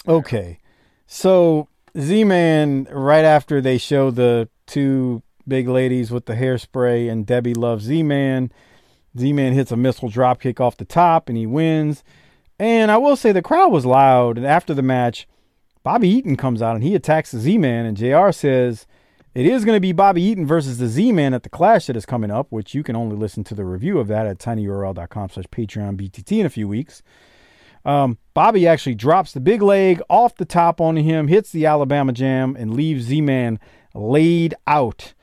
Okay. So Z Man, right after they show the two big ladies with the hairspray and Debbie loves Z Man, Z Man hits a missile dropkick off the top and he wins. And I will say the crowd was loud. And after the match, Bobby Eaton comes out and he attacks the Z Man. And JR says it is going to be Bobby Eaton versus the Z Man at the Clash that is coming up, which you can only listen to the review of that at tinyurl.com slash Patreon BTT in a few weeks. Um, Bobby actually drops the big leg off the top on him, hits the Alabama Jam, and leaves Z Man laid out.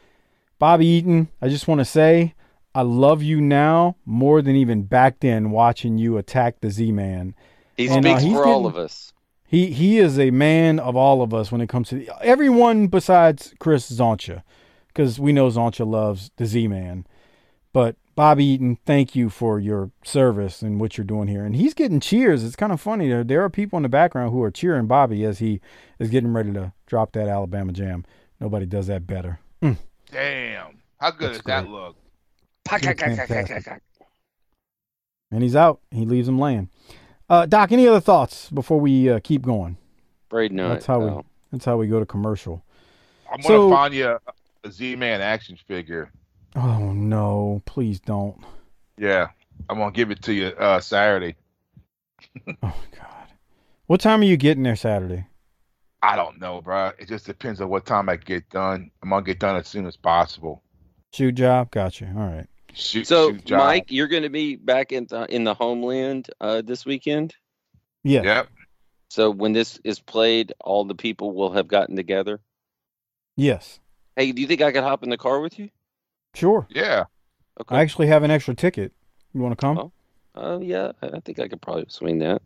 Bobby Eaton, I just want to say, I love you now more than even back then watching you attack the Z Man. He And, uh, speaks for all of us. He he is a man of all of us when it comes to everyone besides Chris Zoncha, because we know Zoncha loves the Z Man. But Bobby Eaton, thank you for your service and what you're doing here. And he's getting cheers. It's kind of funny. There there are people in the background who are cheering Bobby as he is getting ready to drop that Alabama Jam. Nobody does that better. Mm. Damn. How good That's does that look? Fantastic. And he's out. He leaves him laying. Uh, Doc, any other thoughts before we uh, keep going? Afraid not. That's how we that's how we go to commercial. I'm So- gonna find you a, a Z-Man action figure. Oh no, please don't. Yeah, I'm gonna give it to you uh, Saturday. [LAUGHS] Oh God. What time are you getting there Saturday? I don't know, bro. It just depends on what time I get done. I'm gonna get done as soon as possible. Shoot job? Gotcha. All right. Shoot, So, shoot. Mike, you're going to be back in the in the homeland uh, this weekend. Yeah. Yep. So when this is played, all the people will have gotten together. Yes. Hey, do you think I could hop in the car with you? Sure. Yeah. Okay. I actually have an extra ticket. You want to come? Oh. Uh, yeah, I I think I could probably swing that.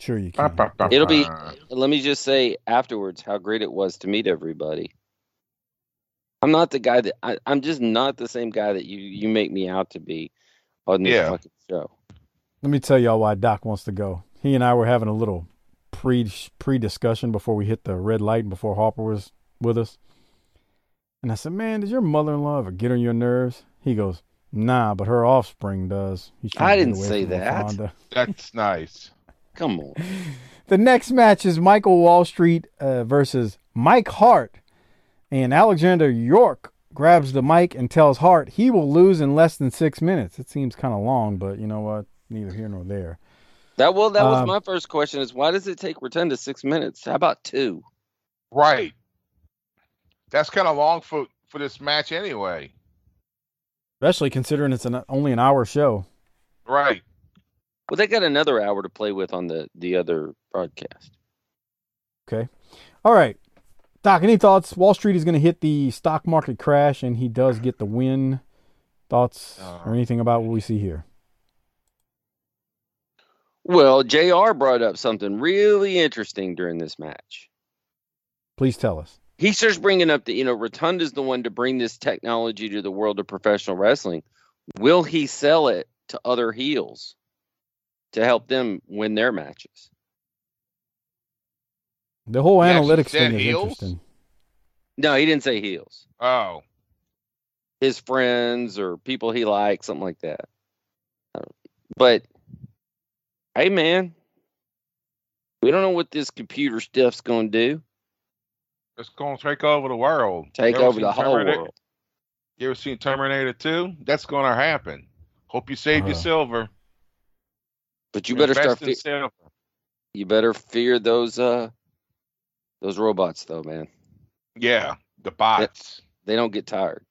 Sure you can. It'll be- Let me just say afterwards how great it was to meet everybody. I'm not the guy that I, I'm just not the same guy that you you make me out to be on this Yeah. fucking show. Let me tell y'all why Doc wants to go. He and I were having a little pre pre discussion before we hit the red light and before Harper was with us. And I said, "Man, does your mother-in-law ever get on your nerves?" He goes, "Nah, but her offspring does." I didn't say that. LaFonda. That's nice. Come on. [LAUGHS] The next match is Michael Wall Street uh, versus Mike Hart. And Alexandra York grabs the mic and tells Hart he will lose in less than six minutes. It seems kind of long, but you know what? Neither here nor there. That well, that was Um, my first question: is why does it take Rotunda six minutes? How about two? Right. That's kind of long for for this match anyway. Especially considering it's an, only an hour show. Right. Well, they got another hour to play with on the the other broadcast. Okay. All right. Doc, any thoughts? Wall Street is going to hit the stock market crash, and he does get the win. Thoughts or uh, anything about what we see here? Well, Jr. brought up something really interesting during this match. Please tell us. He starts bringing up that you know Rotunda's the one to bring this technology to the world of professional wrestling. Will he sell it to other heels to help them win their matches? The whole He analytics said thing is interesting. No, he didn't say heels. Oh, His friends or people he likes, something like that. Uh, But hey, man, we don't know what this computer stuff's going to do. It's gonna take over the world. Take over the whole Terminator- world. You ever seen Terminator 2? That's gonna happen. Hope you save your Uh. silver. But you better start. Invest in Fe- you better fear those uh those robots, though, man. Yeah, the bots. They don't get tired.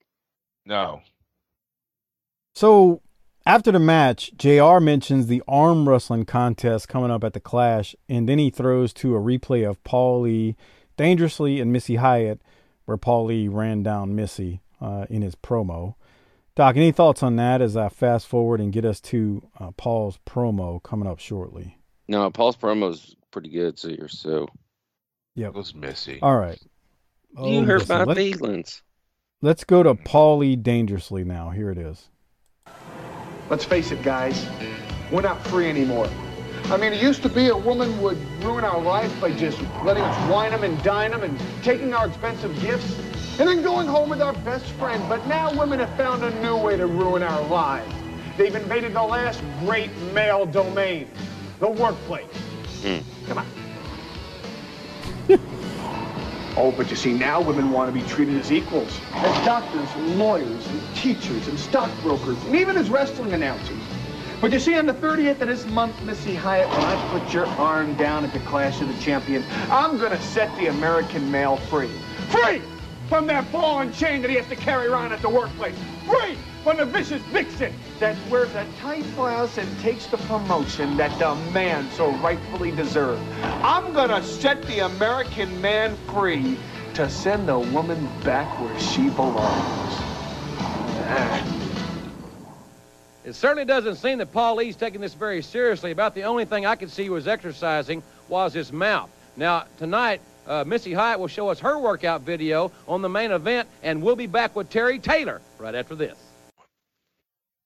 No. So after the match, JR mentions the arm wrestling contest coming up at the Clash, and then he throws to a replay of Paul Lee dangerously and Missy Hyatt, where Paul Lee ran down Missy uh, in his promo. Doc, any thoughts on that as I fast forward and get us to uh, Paul's promo coming up shortly? No, Paul's promo is pretty good, so you're so. It was messy. All right. you Oh, hurt listen, my let- feelings. Let's go to Paul Lee dangerously now. Here it is. Let's face it, guys, we're not free anymore. I mean, it used to be a woman would ruin our life by just letting us wine them and dine them and taking our expensive gifts and then going home with our best friend. But now women have found a new way to ruin our lives. They've invaded the last great male domain, the workplace. Hmm. Come on. [LAUGHS] Oh, but you see, now women want to be treated as equals. As doctors and lawyers and teachers and stockbrokers and even as wrestling announcers. But you see, on the 30th of this month, Missy Hyatt, when I put your arm down at the Clash of the Champions, I'm going to set the American male free. Free from that ball and chain that he has to carry around at the workplace. Free from the vicious vixen that wears a tight blouse and takes the promotion that the man so rightfully deserves. I'm to set the American man free to send the woman back where she belongs. Ah. It certainly doesn't seem that Paul E.'s taking this very seriously. About the only thing I could see he was exercising was his mouth. Now, tonight, uh, Missy Hyatt will show us her workout video on the main event, and we'll be back with Terry Taylor right after this.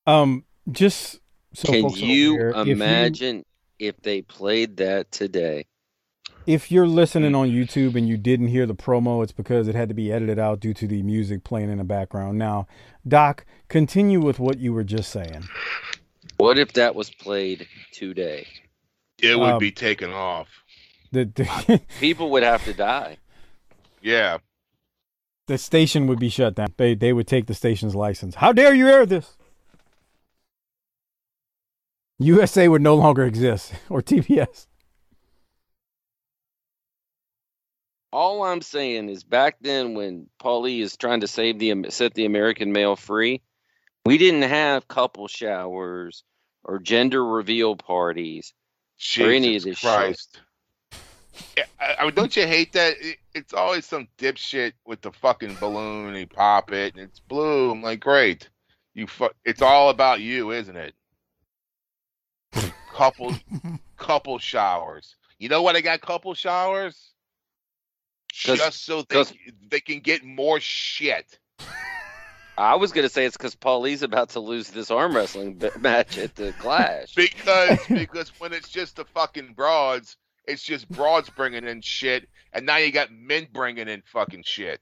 Um, just so Can folks are you if imagine if they played that today? if you're listening on YouTube and you didn't hear the promo, it's because it had to be edited out due to the music playing in the background. Now, Doc, continue with what you were just saying. What if that was played today? It would Um, be taken off. The the, [LAUGHS] People would have to die. Yeah. the station would be shut down. They they would take the station's license. How dare you air this? USA would no longer exist [LAUGHS] or TBS. All I'm saying is back then when Paulie is trying to save the set the American male free, we didn't have couple showers or gender reveal parties or any of Jesus this shit. Christ. Yeah, I, I, don't you hate that? It, it's always some dipshit with the fucking balloon. And he pop it and it's blue. I'm like, great. You fu- It's all about you, isn't it? Couple, [LAUGHS] couple showers. You know why they got couple showers? Just so they, 'cause- they can get more shit. I was gonna say it's because Paulie's about to lose this arm wrestling b- match at the Clash. [LAUGHS] Because [LAUGHS] because when it's just the fucking broads, it's just broads bringing in shit, and now you got men bringing in fucking shit.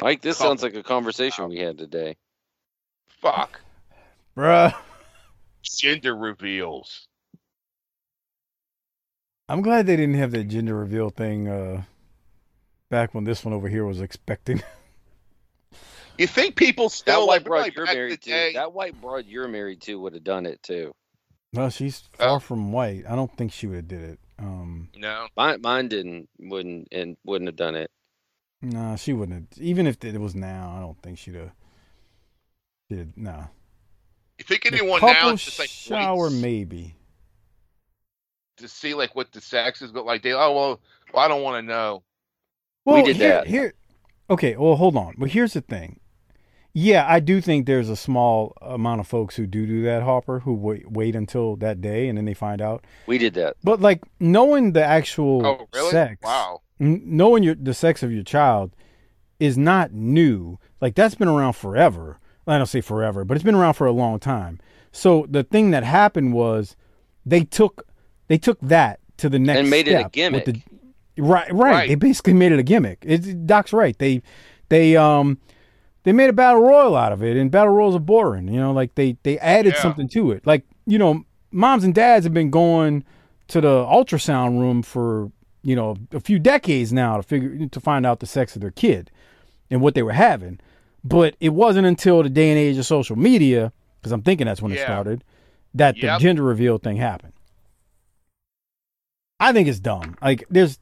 Mike, this Couple. sounds like a conversation we had today. Fuck. Bruh. Gender reveals. I'm glad they didn't have that gender reveal thing uh back when this one over here was expecting. [LAUGHS] You think people still That white like, broad like you're married the day? to, that white broad you're married to would have done it too. no, she's far Oh. from white. I don't think she would have did it. Um No. Mine, mine didn't, wouldn't, and wouldn't have done it. no, she wouldn't have even if it was now, I don't think she'd have did no. You think anyone couple now is just like shower maybe. to see like what the sex is but like? They oh well, well I don't want to know. Well, did here, that. Here, okay. Well, hold on. But here's the thing. Yeah, I do think there's a small amount of folks who do do that, Hopper, who wait, wait until that day and then they find out. We did that. But like knowing the actual Oh really? sex, Wow. n- knowing your the sex of your child is not new. Like that's been around forever. I don't say forever, but it's been around for a long time. So the thing that happened was they took they took that to the next And made it a gimmick. the- Right, right, Right. They basically made it a gimmick. It, Doc's right. They, they, um, they made a battle royal out of it, and battle royals are boring. You know, like they they added Yeah. something to it. Like you know, moms and dads have been going to the ultrasound room for you know a few decades now to figure to find out the sex of their kid and what they were having. But it wasn't until the day and age of social media, because I'm thinking that's when it started, that the gender reveal thing happened. I think it's dumb. Like there's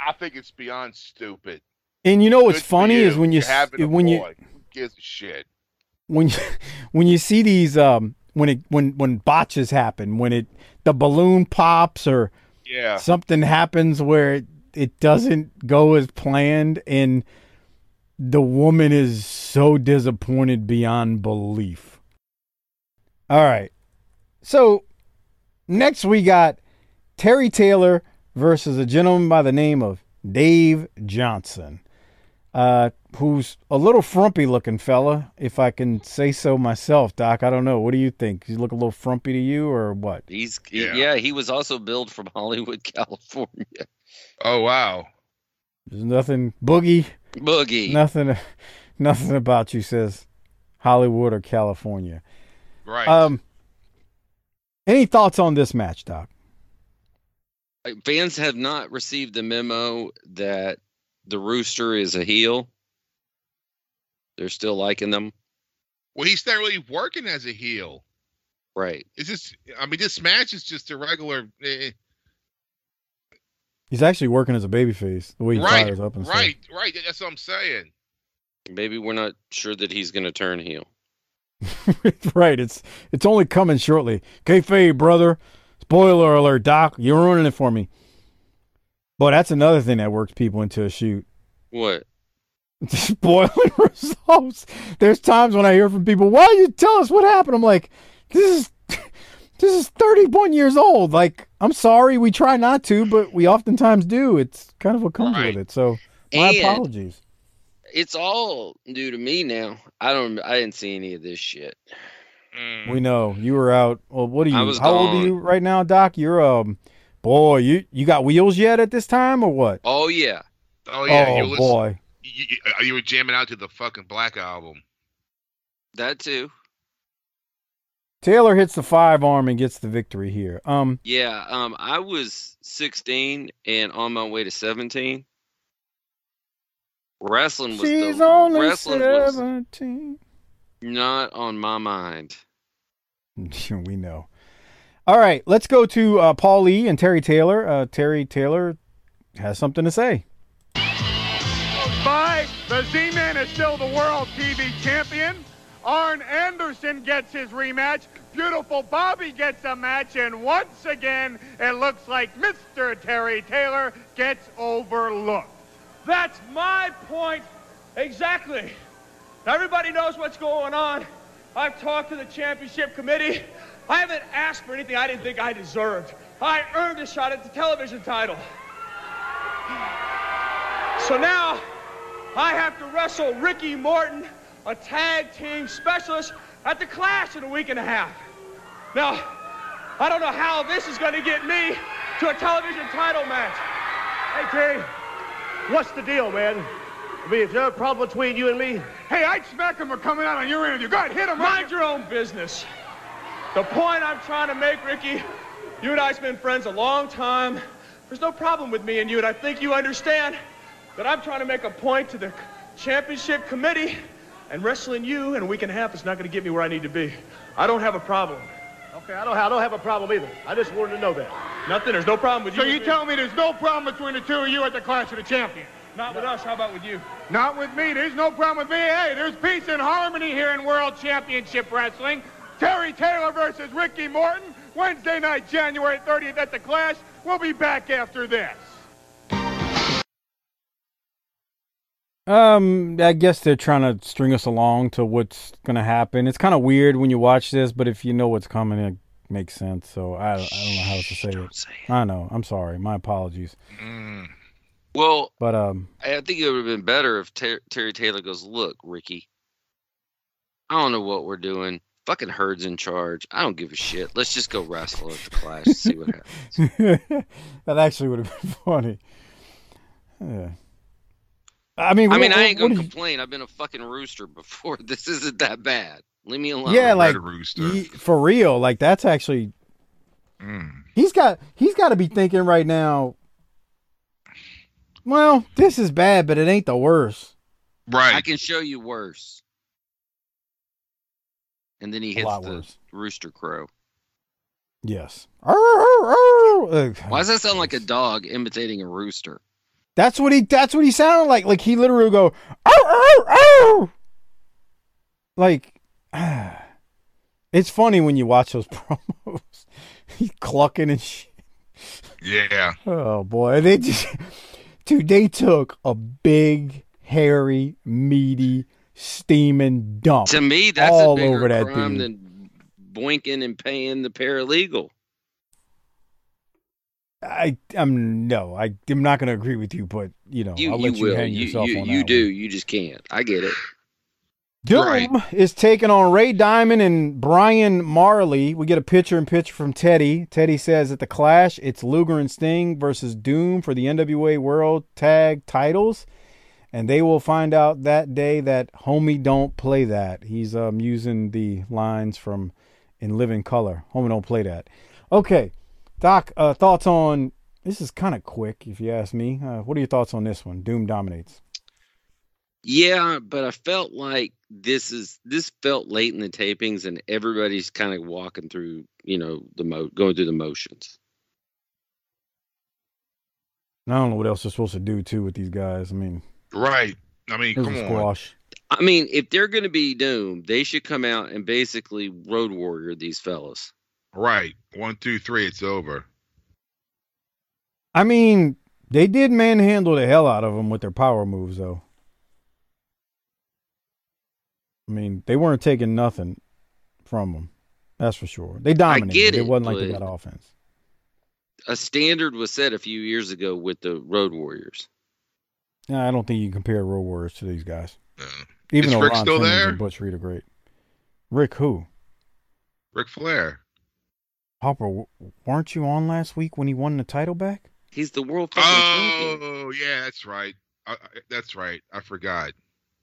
I think it's beyond stupid. And you know what's Good funny is when you You're having a when you. Gives a shit? when you [LAUGHS] when you see these um when it when when botches happen when it the balloon pops or Yeah. something happens where it, it doesn't go as planned and the woman is so disappointed beyond belief. All right. So next we got Terry Taylor versus a gentleman by the name of Dave Johnson. Uh, who's a little frumpy looking fella, if I can say so myself, Doc. I don't know. What do you think? Does he look a little frumpy to you or what? He's Yeah. yeah. he was also billed from [LAUGHS] Hollywood, California. Oh wow. There's nothing boogie, Boogie. nothing [LAUGHS] nothing about you says Hollywood or California. Right. Um any thoughts on this match, Doc? Uh, Fans have not received the memo that the Rooster is a heel. They're still liking them. well, he's not really working as a heel. Right. It's just, I mean, this match is just a regular. eh, He's actually working as a babyface, the way he right, fires up and stuff. right, right. That's what I'm saying. Maybe we're not sure that he's going to turn heel. [LAUGHS] right. It's it's only coming shortly. Kayfabe, brother. Spoiler alert, Doc. You're ruining it for me. But that's another thing that works people into a shoot. What? [LAUGHS] Spoiling [LAUGHS] results. There's times when I hear from people, "Why you tell us what happened?" I'm like, "This is this is 31 years old. Like, I'm sorry, we try not to, but we oftentimes do. It's kind of what comes Right. with it. So, my And- apologies. It's all new to me now. I don't. I didn't see any of this shit. Mm. We know you were out. Well, what are I you? was How old are you right now, Doc? You're um, boy, you you got wheels yet at this time or what? Oh yeah. Oh yeah, oh you listen, boy. You, you- uh, you were jamming out to the fucking Black album. That too. Taylor hits the five arm and gets the victory here. Um, Yeah. Um. I was 16 and on my way to 17. Wrestling was she's the only wrestling was seventeen. not on my mind. [LAUGHS] we know. All right, let's go to uh, Paul Lee and Terry Taylor. Uh, Terry Taylor has something to say. Bye. The Z-Man is still the world TV champion. Arn Anderson gets his rematch. Beautiful Bobby gets a match. And once again, it looks like Mr. Terry Taylor gets overlooked. That's my point exactly. Everybody knows what's going on. I've talked to the championship committee. I haven't asked for anything I didn't think I deserved. I earned a shot at the television title. So now I have to wrestle Ricky Morton, a tag team specialist, at the Clash in a week and a half. Now, I don't know how this is going to get me to a television title match. Hey, Terry, what's the deal, man? I mean, is there a problem between you and me? Hey, I'd smack him for coming out on your interview. Go ahead, hit him. Mind your own business. The point I'm trying to make, Ricky, you and I's been friends a long time. There's no problem with me and you, and I think you understand that I'm trying to make a point to the championship committee, and wrestling you in a week and a half is not going to get me where I need to be. I don't have a problem. Okay, I don't, I don't have a problem either. I just wanted to know that. Nothing. There's no problem with you. So you. tell me there's no problem between the two of you at the Clash of the Champions? Not with us. How about with you? Not with me. There's no problem with me. Hey, there's peace and harmony here in World Championship Wrestling. Terry Taylor versus Ricky Morton, Wednesday night, January 30th at the Clash. We'll be back after this. Um, I guess they're trying to string us along to what's gonna happen. It's kind of weird when you watch this, but if you know what's coming, it makes sense. So I, I don't know how else to say it. say it. I know. I'm sorry. My apologies. Mm. Well, But um, I think it would have been better if Ter- Terry Taylor goes, "Look, Ricky, I don't know what we're doing. Fucking Herd's in charge. I don't give a shit. Let's just go wrestle at the Clash and see what happens." [LAUGHS] that actually would have been [LAUGHS] funny. Yeah. I mean, I what- mean, I ain't gonna you- complain. I've been a fucking rooster before. [LAUGHS] This isn't that bad. Leave me alone. yeah, like rooster. he- for real. Like that's actually Mm. he's got he's got to be thinking right now. Well, this is bad, but it ain't the worst. Right. I can show you worse. And then he hits the worse. rooster crow. Yes. Arr, arr, arr. Why does that sound like a dog imitating a rooster? That's what he. That's what he sounded like. Like he literally go. oh, oh, oh. Like, [SIGHS] it's funny when you watch those [LAUGHS] promos. He's clucking and shit. Yeah. Oh boy, they just dude, they took a big, hairy, meaty, steaming dump. To me, that's all a over that crime dude. than boinking and paying the paralegal. I I'm no, I I'm not gonna agree with you, but you know, You, I'll let you will. hang You, yourself you, on you do. one. You just can't. I get it. Doom Right. is taking on Ray Diamond and Brian Marley. We get a picture and picture from Teddy. Teddy says at the Clash, it's Luger and Sting versus Doom for the NWA World Tag Titles, and they will find out that day that Homie don't play that. He's um using the lines from In Living Color. Homie don't play that. Okay, Doc. Uh, thoughts on this is kind of quick, if you ask me. Uh, what are your thoughts on this one? Doom dominates. Yeah, but I felt like this is this felt late in the tapings, and everybody's kind of walking through, you know, the mo going through the motions. I don't know what else they're supposed to do too with these guys. I mean, Right. I mean, come on. squash. I mean, if they're going to be doomed, they should come out and basically road warrior these fellas. Right. One, two, three. It's over. I mean, they did manhandle the hell out of them with their power moves, though. I mean, they weren't taking nothing from them. That's for sure. They dominated. get it, it, wasn't like they got offense. A standard was set a few years ago with the road warriors. Yeah, I don't think you can compare Road Warriors to these guys. Uh, Even Is though Rick Ron still Simmons there? and Butch Reed are great. Ric, who? Ric Flair. Hopper, weren't you on last week when he won the title back? He's the world fucking champion. Oh, yeah, that's right. I, I, that's right. I forgot.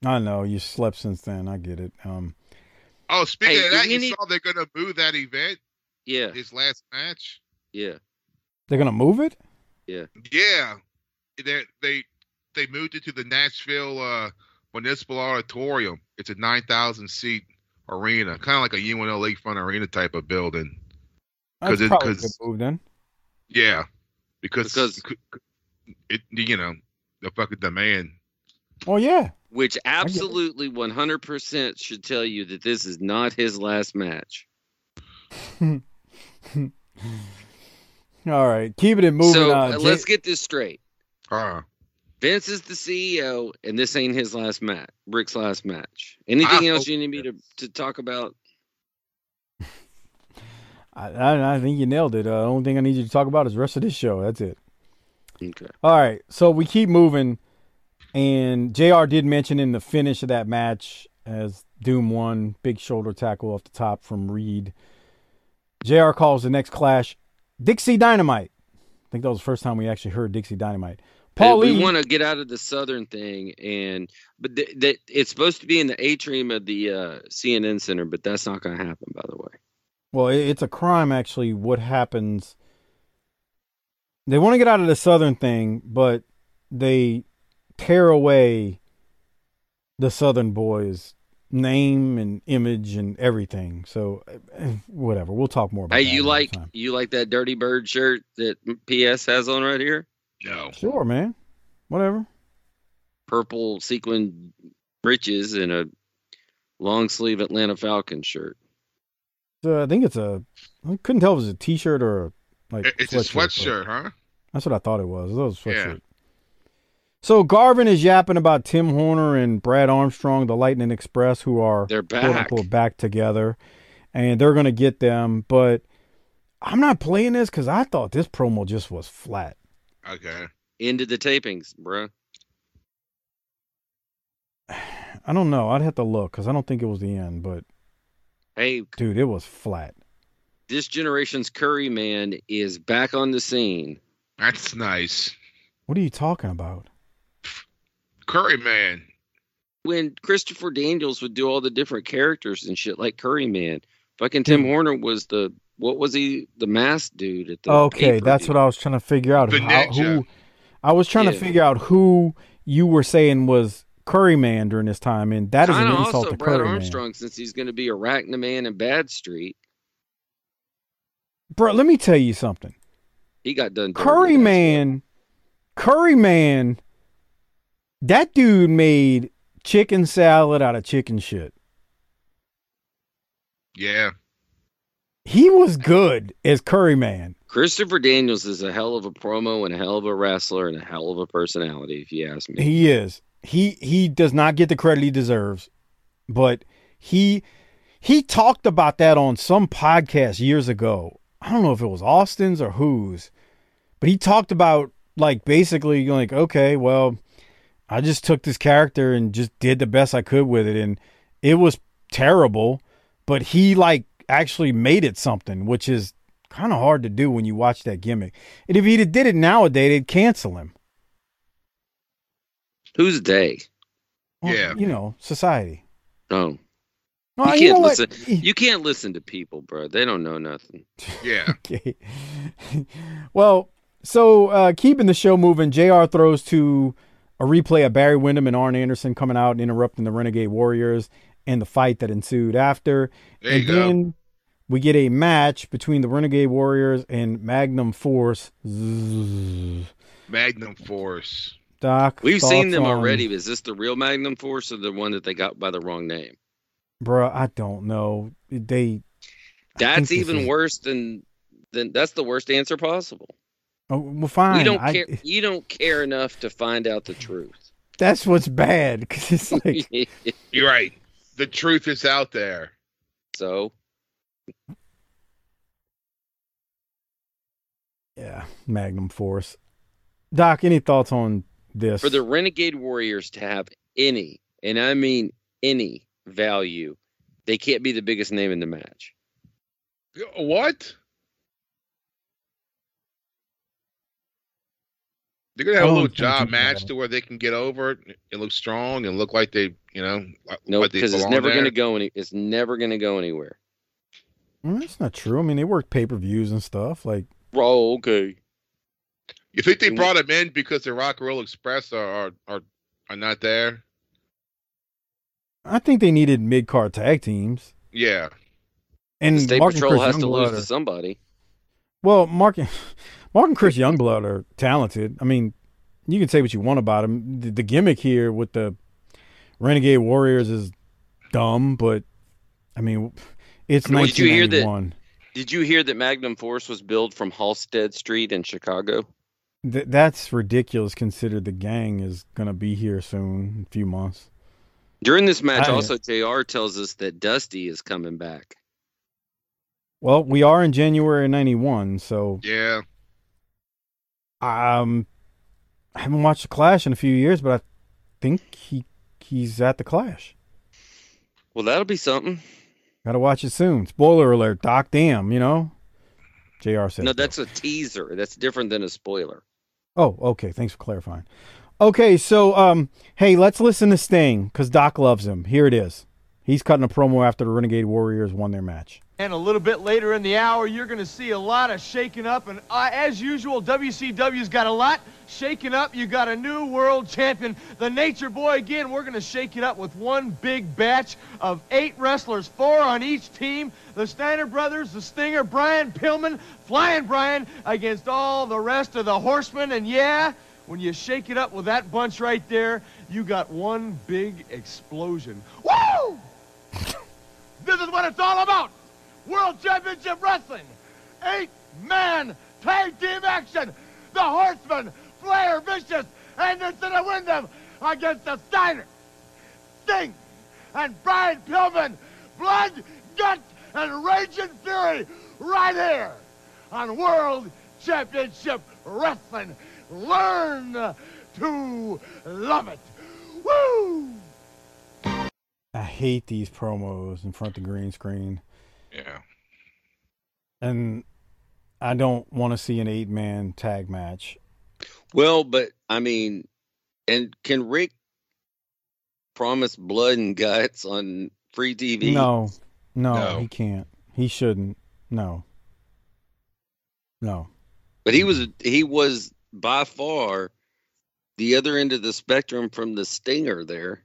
I know you slept since then. I get it. Um, Oh, speaking Hey, of that, you need- saw they're gonna move that event, Yeah, his last match. yeah, they're gonna move it. yeah. Yeah, they they they moved it to the Nashville uh, Municipal Auditorium. It's a nine thousand seat arena, kind of like a UNO Lakefront Arena type of building. That's 'Cause it- probably a 'cause- good move then. Yeah, because Because- it you know the fucking demand. Oh yeah. Which absolutely 100% should tell you that this is not his last match. [LAUGHS] All right, keeping it moving. so on. let's get this straight. Uh, Vince is the CEO, and this ain't his last match. Ric's last match. Anything I else you need me to, to talk about? I, I, I think you nailed it. Uh, the only thing I need you to talk about is the rest of this show. That's it. Okay. All right, so we keep moving, and Jr. did mention in the finish of that match as Doom won, big shoulder tackle off the top from Reed. Jr. calls the next clash Dixie Dynamite. I think that was the first time we actually heard Dixie Dynamite. Paul we want to get out of the southern thing, and but th- th- it's supposed to be in the atrium of the uh, CNN Center, but that's not going to happen, by the way. Well, it's a crime actually. What happens? They want to get out of the southern thing, but they tear away the southern boys' name and image and everything. So, eh, whatever. We'll talk more about. Hey, that you like time. you like that Dirty Bird shirt that PS has on right here? no. Sure, man. Whatever. Purple sequin breeches and a long sleeve Atlanta Falcons shirt. So I think it's a. I couldn't tell if it was a T-shirt or a like. It- It's a sweatshirt, huh? That's what I thought it was. It was a Yeah. sweatshirt. So Garvin is yapping about Tim Horner and Brad Armstrong, the Lightning Express, who are They're quote back. unquote back together, and they're gonna get them. But I'm not playing this because I thought this promo just was flat. Okay. Into the tapings, bruh. [SIGHS] I don't know. I'd have to look because I don't think it was the end. But Hey, dude, it was flat. this generation's Curry man is back on the scene. That's nice. What are you talking about? Curry Man. when Christopher Daniels would do all the different characters and shit like Curry Man. Fucking Tim Dude. Horner was the what was he the masked dude at the Okay, that's what I was trying to figure out. The How, who I was trying to figure out who you were saying was Curry Man during this time, and that is an Kind of insult also to Brad Curry Armstrong since he's going to be Arachnaman and Bad Street. Bro, let me tell you something. He got done. dirty, Curry that's Man, Curry Man, that dude made chicken salad out of chicken shit. Yeah. He was good as Curry Man. Christopher Daniels is a hell of a promo and a hell of a wrestler and a hell of a personality, if you ask me. He is. He he does not get the credit he deserves, but he he talked about that on some podcast years ago. I don't know if it was Austin's or whose, but he talked about like basically like okay, well, I just took this character and just did the best I could with it, and it was terrible, but he like actually made it something, which is kind of hard to do when you watch that gimmick. And if he did it nowadays, they'd cancel him. Who's they? Well, Yeah. you know, society. Oh, No, you you can't what? listen. You can't listen to people, bro. They don't know nothing. [LAUGHS] Yeah. Okay. well, so uh, keeping the show moving, JR throws to a replay of Barry Windham and Arn Anderson coming out and interrupting the Renegade Warriors and the fight that ensued after. There and you go. then we get a match between the Renegade Warriors and Magnum Force. Magnum Force. Doc, We've seen them on- already. Is this the real Magnum Force or the one that they got by the wrong name? Bruh, I don't know. They. That's even is- worse than than that's the worst answer possible. Oh, well, fine. We don't I- care. You don't care enough to find out the truth. That's what's bad because it's like [LAUGHS] You're right. The truth is out there. so Yeah, Magnum Force. Doc, any thoughts on this? for the Renegade Warriors to have any, and I mean any value, they can't be the biggest name in the match. What? They're gonna have I a don't little job match to where they can get over it and look strong and look like they, you know, like No, like they because it's never there. going to go any. It's never going to go anywhere. Well, that's not true. I mean, they work pay per views and stuff. Like, Oh, okay. You think they Mm. brought him in because the Rock and Roll Express are are are, are not there? I think they needed mid card tag teams. Yeah. And The State Mark Patrol Chris has to lose Youngblood to somebody. Well, Mark, [LAUGHS] Mark and Chris Youngblood are talented. I mean, you can say what you want about them. The, the gimmick here with the Renegade Warriors is dumb, but I mean, it's Well, did you hear that- 1991. Did you hear that Magnum Force was built from Halstead Street in Chicago? Th- that's ridiculous. Considered the gang is going to be here soon, a few months. During this match, I- also Jr. tells us that Dusty is coming back. Well, we are in January '91, so Yeah. um, I haven't watched the Clash in a few years, but I think he he's at the Clash. Well, that'll be something. Got to watch it soon. Spoiler alert, Doc. Damn, you know. Jr. says No, that's a teaser. That's different than a spoiler. Oh, okay. Thanks for clarifying. Okay, so um, hey, let's listen to Sting because Doc loves him. Here it is. He's cutting a promo after the Renegade Warriors won their match. And a little bit later in the hour, you're going to see a lot of shaking up. And uh, as usual, WCW's got a lot shaking up. You got a new world champion, the Nature Boy. Again, we're going to shake it up with one big batch of eight wrestlers, four on each team. The Steiner brothers, the Stinger, Brian Pillman, Flying Brian, against all the rest of the horsemen. And yeah, when you shake it up with that bunch right there, you got one big explosion. Woo! This is what it's all about. World Championship Wrestling. Eight-man tag team action. The Horsemen, Flair, Vicious, Anderson, and Windham against the Steiner, Sting, and Brian Pillman. Blood, guts, and raging fury right here on World Championship Wrestling. Learn to love it. Woo! I hate these promos in front of the green screen, Yeah. and I don't want to see an eight-man tag match. Well, but I mean, and can Ric promise blood and guts on free TV? No, no, No. he can't. He shouldn't. No. No. But he was he was by far the other end of the spectrum from the Stinger there.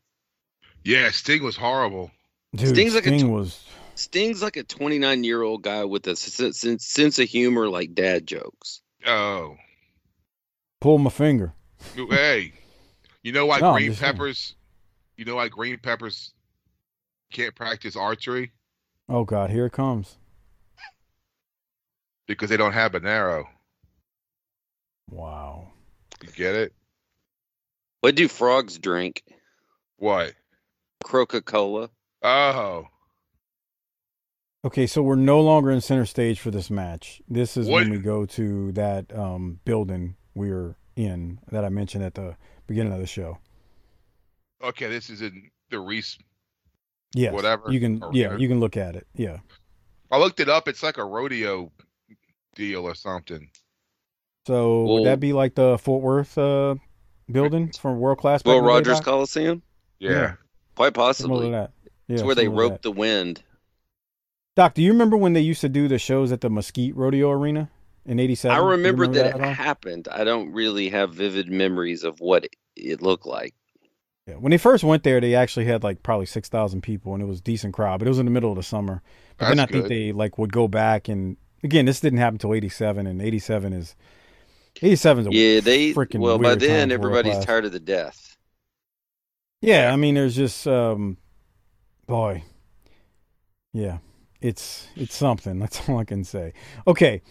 Yeah, Sting was horrible. Dude, Sting's like a Sting tw- was Sting's like a 29 year old guy with a sense, sense, sense of humor like dad jokes. Oh, pull my finger. hey, you know why No, green just saying. peppers? You know why green peppers can't practice archery Oh God, here it comes. because they don't have an arrow. Wow. You get it? What do frogs drink? What? Coca Cola. Oh, Okay, so we're no longer in center stage for this match. This is What- when we go to that um, building we are in that I mentioned at the beginning of the show. okay. This is in the Reaves. Yes, Whatever, you can. or Yeah, whatever. you can look at it. Yeah. I looked it up. It's like a rodeo deal or something. So would that be like the Fort Worth uh, building from World Class? back Will in the day, Rogers Coliseum? Yeah. Yeah. Quite possibly. that. Yeah, it's where they rope that. the wind. Doc, do you remember when they used to do the shows at the Mesquite Rodeo Arena in '87? I you remember, that, at it happened. I don't really have vivid memories of what it, it looked like. Yeah. When they first went there, they actually had like probably six thousand people, and it was a decent crowd. But it was in the middle of the summer. But then I That's think good. they like would go back and again, this didn't happen until '87, and '87 is '87 is a Yeah, they. freaking Well, by then everybody's tired of the death. Yeah, I mean, there's just um, boy, yeah, it's it's something. [LAUGHS] That's all I can say. Okay,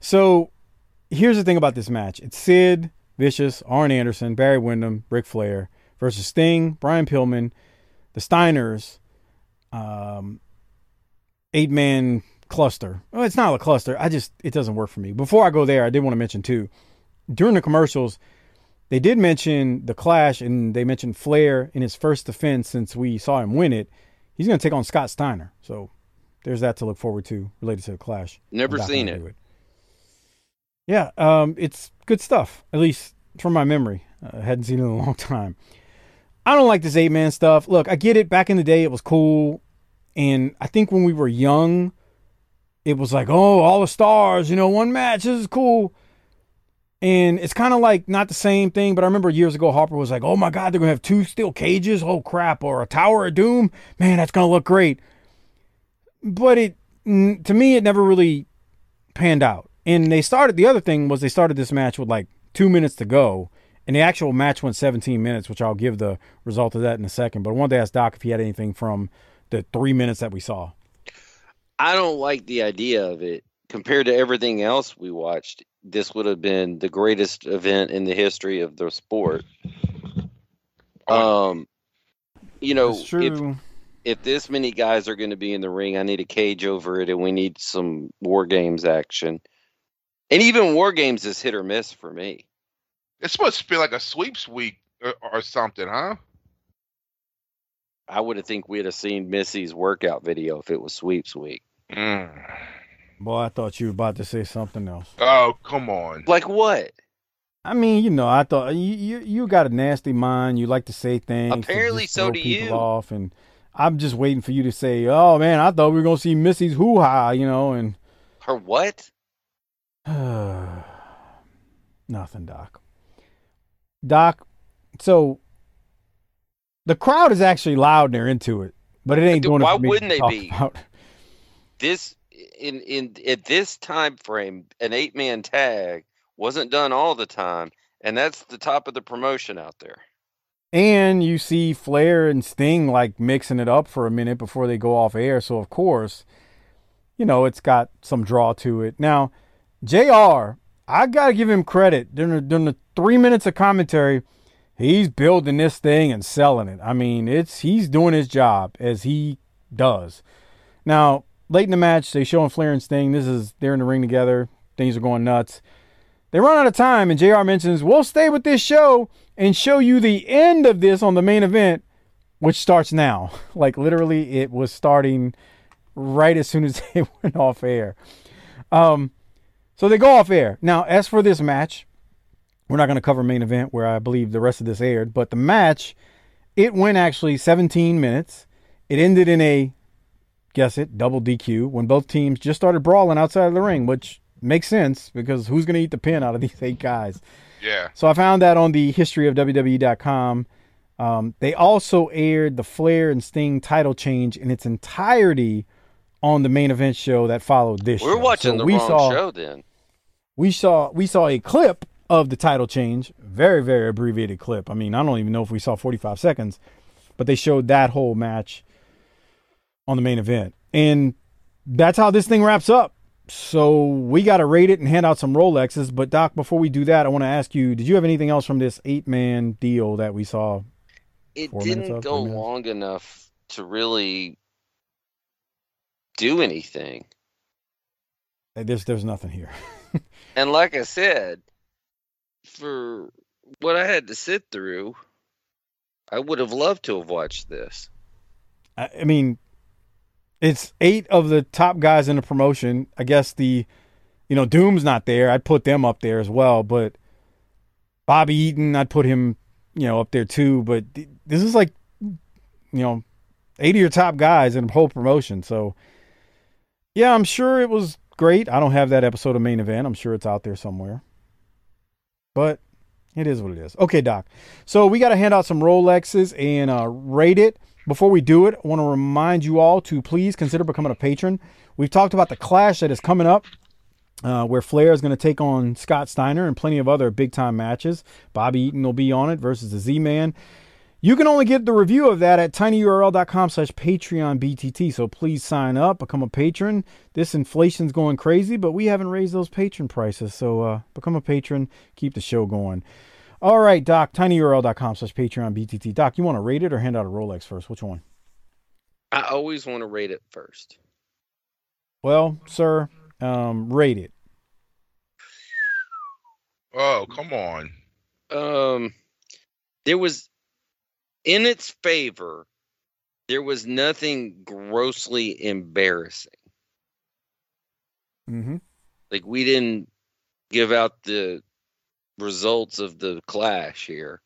so here's the thing about this match: it's Sid Vicious, Arn Anderson, Barry Windham, Ric Flair versus Sting, Brian Pillman, the Steiners, um, eight man cluster. Well, it's not a cluster. I just it doesn't work for me. Before I go there, I did want to mention too during the commercials. They did mention the Clash, and they mentioned Flair in his first defense since we saw him win it. He's going to take on Scott Steiner. So there's that to look forward to related to the Clash. Never seen gonna it. Yeah, um, it's good stuff, at least from my memory. I hadn't seen it in a long [LAUGHS] time. I don't like this eight man stuff. Look, I get it. Back in the day, it was cool. And I think when we were young, it was like, oh, all the stars, you know, one match, this is cool. And it's kind of like not the same thing, but I remember years ago Hopper was like, "Oh my God, they're gonna have two steel cages, oh crap, or a Tower of Doom, man, that's gonna look great." But it, to me, it never really panned out. And they started the other thing was they started this match with like two minutes to go, and the actual match went 17 minutes, which I'll give the result of that in a second. But I wanted to ask Doc if he had anything from the three minutes that we saw. I don't like the idea of it compared to everything else we watched. This would have been the greatest event in the history of the sport. Um, you know, if if this many guys are going to be in the ring, I need a cage over it, and we need some war games action. And even war games is hit or miss for me. It's supposed to be like a sweeps week or, or something, huh? I would have think we'd have seen Missy's workout video if it was sweeps week. Mm. Boy, I thought you were about to say something else. Oh, come on. Like what? I mean, you know, I thought you you, you got a nasty mind. You like to say things. Apparently so do you. Off, and I'm just waiting for you to say, "Oh man, I thought we were gonna see Missy's hoo ha," you know, and Her what? [SIGHS] nothing, Doc. Doc, so the crowd is actually loud and they're into it, but it ain't Dude, doing why it for me wouldn't they talk be? about. [LAUGHS] This in in at this time frame, an eight man tag wasn't done all the time, and that's the top of the promotion out there. And you see Flair and Sting like mixing it up for a minute before they go off air. So of course, you know, it's got some draw to it. Now, JR, I gotta give him credit. During the, during the three minutes of commentary, he's building this thing and selling it. I mean, it's he's doing his job as he does. Now, late in the match, they showing Flair and Sting. This is they're in the ring together. Things are going nuts. They run out of time, and JR mentions, We'll stay with this show and show you the end of this on the main event, which starts now. [LAUGHS] Like, literally, it was starting right as soon as [LAUGHS] they went off air. Um, so they go off air. Now, as for this match, we're not going to cover main event where I believe the rest of this aired, but the match it went actually 17 minutes. It ended in a guess it double DQ when both teams just started brawling outside of the ring, which makes sense because who's going to eat the pin out of these [LAUGHS] eight guys? Yeah. So I found that on the history of WWE.com. Um, they also aired the Flair and Sting title change in its entirety on the main event show that followed this. We're show. watching So the we wrong saw, show then. We saw we saw a clip of the title change, very very abbreviated clip. I mean, I don't even know if we saw 45 seconds, but they showed that whole match on the main event, and that's how this thing wraps up. So we got to rate it and hand out some Rolexes. But Doc, before we do that, I want to ask you: Did you have anything else from this eight-man deal that we saw? It didn't go long enough to really do anything. Uh, there's there's nothing here. [LAUGHS] And like I said, for what I had to sit through, I would have loved to have watched this. I, I mean, it's eight of the top guys in the promotion. I guess the, you know, Doom's not there. I'd put them up there as well. But Bobby Eaton, I'd put him, you know, up there too. But this is like, you know, eight of your top guys in the whole promotion. So, yeah, I'm sure it was great. I don't have that episode of main event. I'm sure it's out there somewhere. But it is what it is. Okay, Doc. So we got to hand out some Rolexes and uh, rate it. Before we do it, I want to remind you all to please consider becoming a patron. We've talked about the clash that is coming up, uh, where Flair is going to take on Scott Steiner and plenty of other big time matches. Bobby Eaton will be on it versus the Z Man. You can only get the review of that at tinyurl.com slash Patreon BTT. So please sign up, become a patron. This inflation's going crazy, but we haven't raised those patron prices. So uh, become a patron, keep the show going. All right, Doc, tinyurl.com slash Patreon BTT. Doc, you want to rate it or hand out a Rolex first? Which one? I always want to rate it first. Well, sir, um, rate it. Oh, come on. Um, there was, in its favor, there was nothing grossly embarrassing. Mm-hmm. Like we didn't give out the results of the clash here.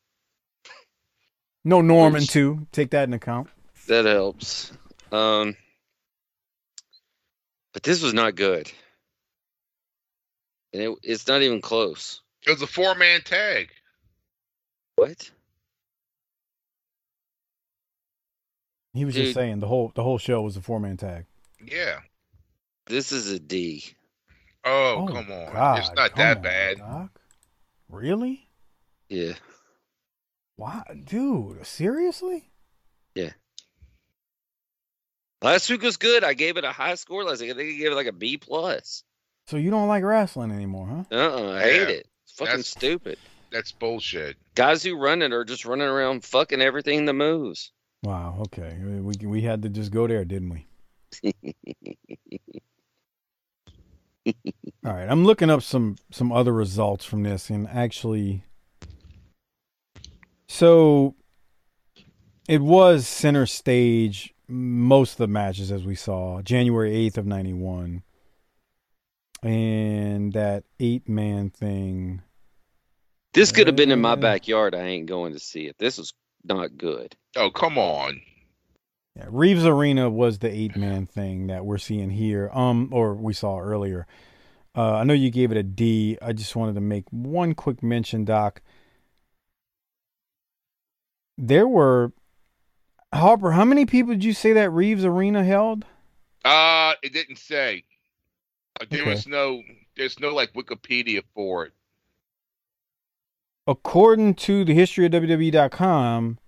No Norman, Which- too. Take that in account. That helps. Um, but this was not good, and it, it's not even close. It was a four man tag. What? He was Dude. just saying the whole the whole show was a four man tag. Yeah. This is a D. Oh, come on. God, it's not come that on, bad. Doc. Really? Yeah. Wow, dude, seriously? Yeah. Last week was good. I gave it a high score. Last week. I think I gave it like a B plus. So you don't like wrestling anymore, huh? Uh uh I hate Yeah. it. It's fucking That's- stupid. That's bullshit. Guys who run it are just running around fucking everything that moves. Wow. Okay, we we had to just go there, didn't we? [LAUGHS] [LAUGHS] All right, I'm looking up some some other results from this, and actually, so it was center stage most of the matches as we saw January 8th of 91 and that eight man thing This could have been in my backyard. I ain't going to see it. This was not good. Oh, come on. Yeah, Reaves Arena was the eight man thing that we're seeing here, um, or we saw earlier. Uh, I know you gave it a D. I just wanted to make one quick mention, Doc. There were Hopper. How many people did you say that Reaves Arena held? Uh it didn't say. Uh, There Okay. was no there's no like Wikipedia for it. According to the history of WWE.com,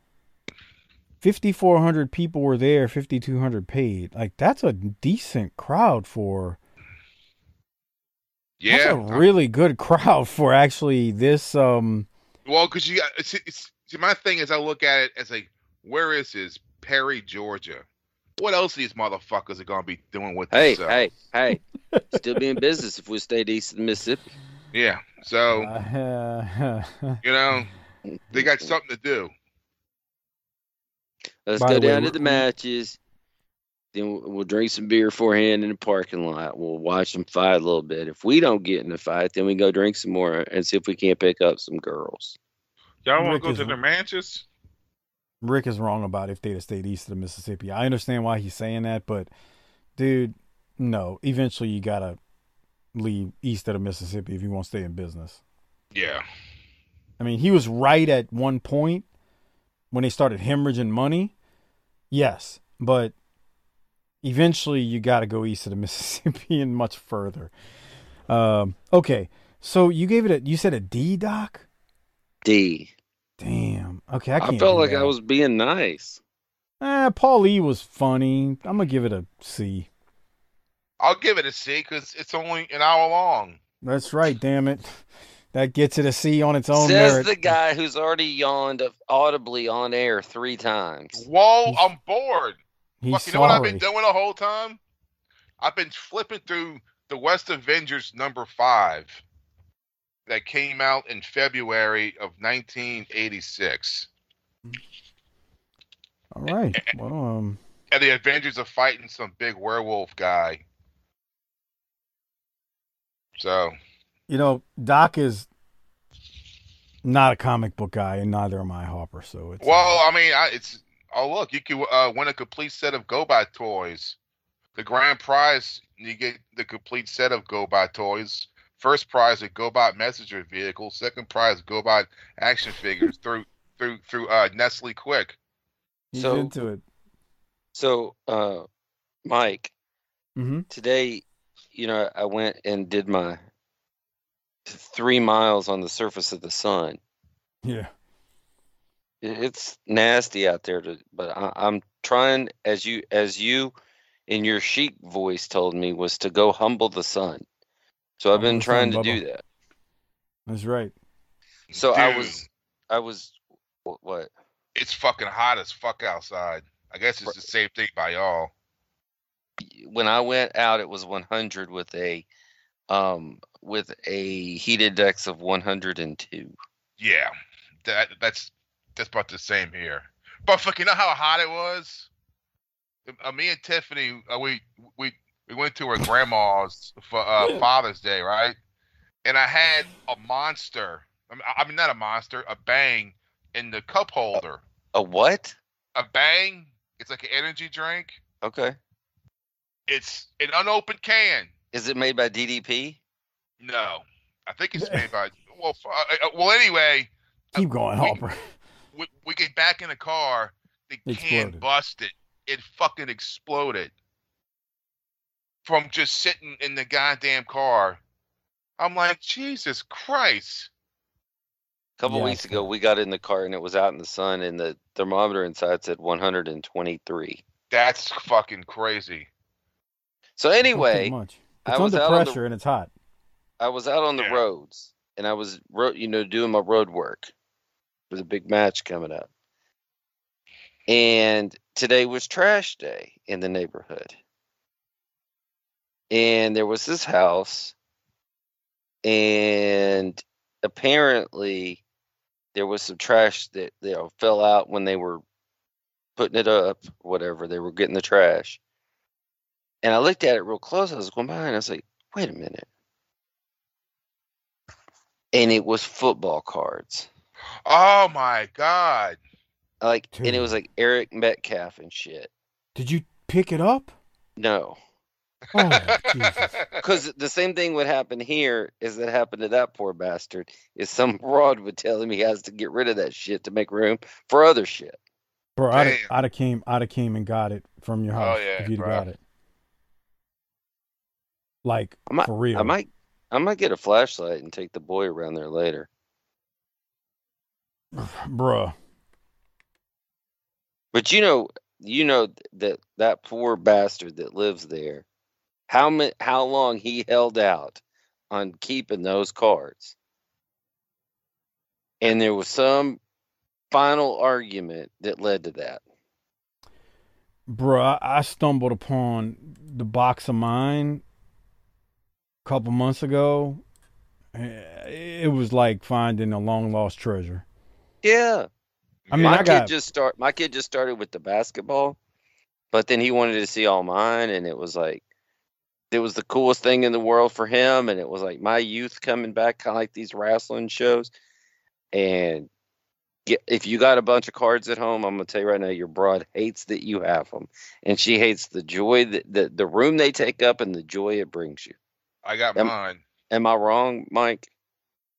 5,400 people were there, 5,200 paid. Like that's a decent crowd for. Yeah. That's a really good [LAUGHS] crowd for actually this. Um, Well, because you got it's, it's, see, my thing is, I look at it as like, where is this Perry, Georgia? What else these motherfuckers are gonna be doing with Hey, themselves? hey, hey. Still be in business if we stayed east of the Mississippi. Yeah. So uh, [LAUGHS] you know, they got [LAUGHS] something to do. Let's By go the way, down to the matches. Then we'll, we'll drink some beer beforehand in the parking lot. We'll watch them fight a little bit. If we don't get in the fight, then we go drink some more and see if we can't pick up some girls. Y'all want to go is- to the matches? Ric is wrong about if they'd have stayed east of the Mississippi. I understand why he's saying that, but dude, no. Eventually, you gotta leave east of the Mississippi if you want to stay in business. Yeah. I mean, he was right at one point when they started hemorrhaging money. Yes, but eventually you got to go east of the [LAUGHS] Mississippi and much further. Um, okay, so you gave it a you said a D, Doc. D. Damn. Okay, I I, can't. felt like that. I was being nice. Eh, Paul E was funny. I'm gonna give it a C. I'll give it a C because it's only an hour long. That's right. Damn it. That gets it a C on its own Says merit. the guy who's already yawned audibly on air three times. Whoa, I'm bored. He's Fuck, you know what I've been doing the whole time? I've been flipping through the West Avengers number five that came out in February of 1986. All right. Well, um, And the Avengers are fighting some big werewolf guy. So, you know, Doc is not a comic book guy, and neither am I, Hopper. So it's well, I mean, I, it's oh look, you can uh, win a complete set of Go By toys. The grand prize, you get the complete set of Go By toys. First prize, a Go By messenger vehicle. Second prize, Go By action figures through through through uh, Nestle Quik. he's so- into it. So, uh, Mike, mm-hmm. today, you know, I went and did my three miles on the surface of the sun. Yeah. It's nasty out there, to, but I, I'm trying, as you as you in your chic voice told me, was to go humble the sun. So I've been trying sun, to do that. That's right. So I was, I was, what? It's fucking hot as fuck outside. I guess it's the same thing by y'all. When I went out, it was 100 with a, um, with a heat index of 102. Yeah, that that's that's about the same here. But fuck, you know how hot it was? Uh, me and Tiffany, uh, we we we went to her grandma's for uh, Father's Day, right? And I had a monster. I mean, I mean, not a monster, a bang in the cup holder. A what? A bang. It's like an energy drink. Okay. It's an unopened can. Is it made by DDP? No, I think it's made by. Well, uh, uh, well, anyway, Keep going, we- Hopper. [LAUGHS] we, we get back in the car, the can Exploded. busted. It fucking exploded from just sitting in the goddamn car. I'm like, Jesus Christ. A couple Yeah, weeks ago, we got in the car and it was out in the sun, and the thermometer inside said 123. That's fucking crazy. So anyway, much. I It's was under out on the- pressure and it's hot. I was out on the Yeah. roads and I was, ro- you know, doing my road work. There's a big match coming up, and today was trash day in the neighborhood. And there was this house, and apparently there was some trash that you know fell out when they were putting it up, whatever they were getting the trash. And I looked at it real close. I was going by, and I was like, "Wait a minute!" And it was football cards, Oh my God. like, and it was like Eric Metcalf and shit. Did you pick it up? No, Oh, because [LAUGHS] the same thing would happen here as that happened to that poor bastard. Is some [LAUGHS] broad would tell him he has to get rid of that shit to make room for other shit. Bro, I'd have, I'd have came, I'd have came and got it from your oh, house Oh, yeah, if you'd have bro. got it. Like I might, for real. I might, I might get a flashlight and take the boy around there later. [SIGHS] Bruh. But you know, you know that that poor bastard that lives there, how ma- how long he held out on keeping those cards, and there was some final argument that led to that. Bruh, I stumbled upon the box of mine a couple months ago. Eh, It was like finding a long lost treasure. Yeah, I mean, my I kid got just start. My kid just started with the basketball, but then he wanted to see all mine, and it was like. It was the coolest thing in the world for him, and it was like my youth coming back, kind of like these wrestling shows. And Get, if you got a bunch of cards at home, I'm gonna tell you right now, your broad hates that you have them, and she hates the joy that the, the room they take up and the joy it brings you. I got Am- mine. Am I wrong, Mike?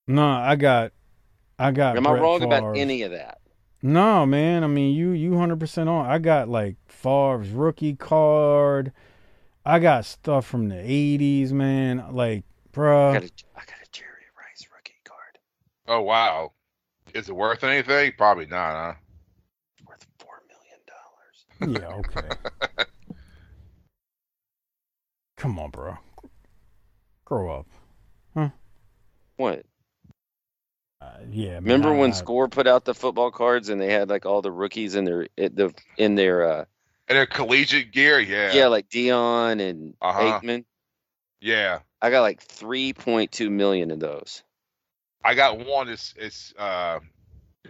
No, I got, I got. Am I Brett wrong about any of that? No, man. I mean, you you hundred percent on. I got like Favre's rookie card. I got stuff from the eighties, man. Like, I bruh. got a, I got a Jerry Rice rookie card Oh wow. Is it worth anything? Probably not, huh? worth four million dollars. Yeah, okay. [LAUGHS] Come on, bro. Grow up. Huh? What? Uh, yeah. man, Remember when I- Score put out the football cards and they had like all the rookies in their it, the in their uh in their collegiate gear, yeah. yeah, like Deion and Uh-huh. Aikman. Yeah. I got like three point two million of those. I got one. It's it's uh,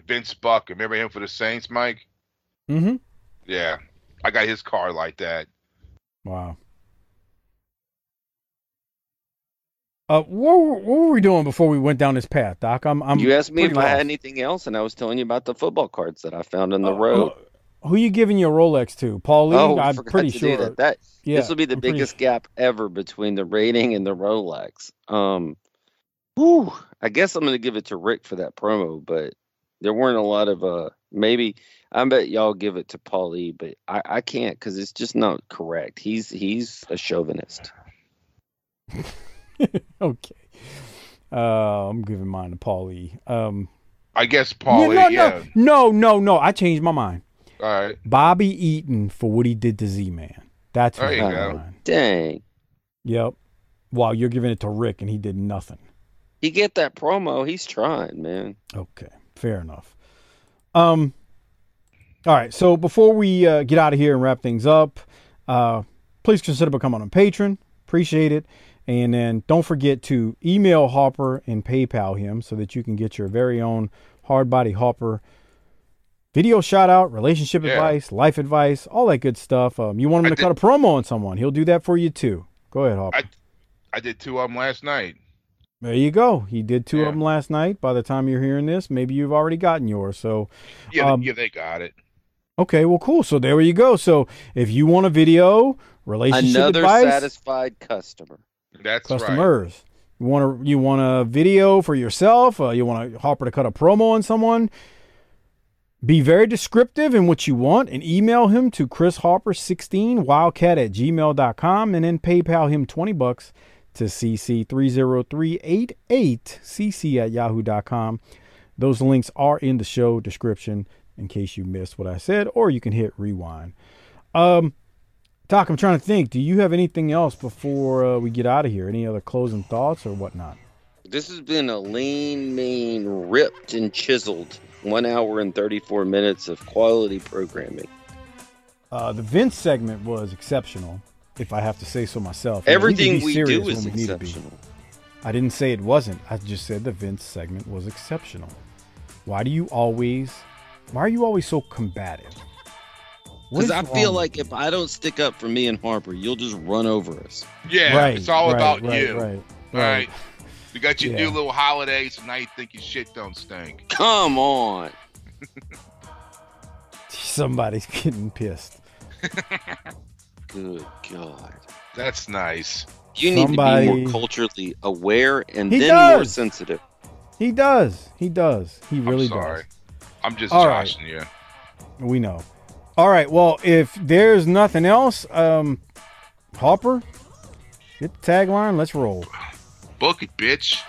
Vince Buck. Remember him for the Saints, Mike? Mm-hmm. Yeah. I got his card like that. Wow. Uh, what, were- what were we doing before we went down this path, Doc? I'm. I'm you asked me if pretty I had anything else, and I was telling you about the football cards that I found in the Uh, road. uh, who you giving your Rolex to? Paul Lee? oh, I'm pretty sure. that. That yeah, this will be the I'm biggest su- gap ever between the rating and the Rolex. Um, whew, I guess I'm going to give it to Ric for that promo, but there weren't a lot of uh. Maybe I bet y'all give it to Paul E, but I I can't because it's just not correct. He's he's a chauvinist. [LAUGHS] [LAUGHS] okay. Uh, I'm giving mine to Paul E. Um, I guess no, Paul. no, yeah. no, no, no, no. I changed my mind. All right. Bobby Eaton for what he did to Z-Man. That's There who's you on go. mine. Dang, Yep. While you're giving it to Ric and he did nothing. he get that promo. He's trying, man. Okay, fair enough. Um, all right. So before we uh, get out of here and wrap things up, uh, please consider becoming a patron. Appreciate it. And then don't forget to email Hopper and PayPal him so that you can get your very own hard body Hopper video shout out, relationship Yeah. advice, life advice, all that good stuff. Um, you want him I to cut a promo on someone, he'll do that for you too. Go ahead, Hopper. I I did two of them last night. There you go. He did two Yeah. of them last night. By the time you're hearing this, maybe you've already gotten yours. So, Yeah, Um, they, yeah, they got it. okay, well, cool. So there you go. So if you want a video, relationship Another advice, satisfied customer. That's right. customers. You want to you want a video for yourself? Uh, you want a Hopper to cut a promo on someone? Be very descriptive in what you want and email him to chrishopper16wildcat at gmail.com and then PayPal him 20 bucks to cc30388cc at yahoo.com. Those links are in the show description in case you missed what I said, or you can hit rewind. Um, Doc, I'm trying to think. Do you have anything else before uh, we get out of here? Any other closing thoughts or whatnot? This has been a lean, mean, ripped and chiseled one hour and 34 minutes of quality programming. Uh, the Vince segment was exceptional, if I have to say so myself. Everything we serious do is we need to be. exceptional. I didn't say it wasn't. I just said the Vince segment was exceptional. Why do you always? Why are you always so combative? What Because I feel like you? if I don't stick up for me and Hopper, you'll just run over us. Yeah, right, it's all right, about right, you. Right, All right. We got your Yeah. new little holidays, and now you think your shit don't stink. [LAUGHS] Come on. [LAUGHS] Somebody's getting pissed. [LAUGHS] Good God. That's nice. You need to be more culturally aware and He then more sensitive. He does. He does. He really I'm sorry. does. I'm just All right. joshing you. We know. All right. Well, if there's nothing else, um, Hopper, get the tagline. Let's roll. Book it, bitch.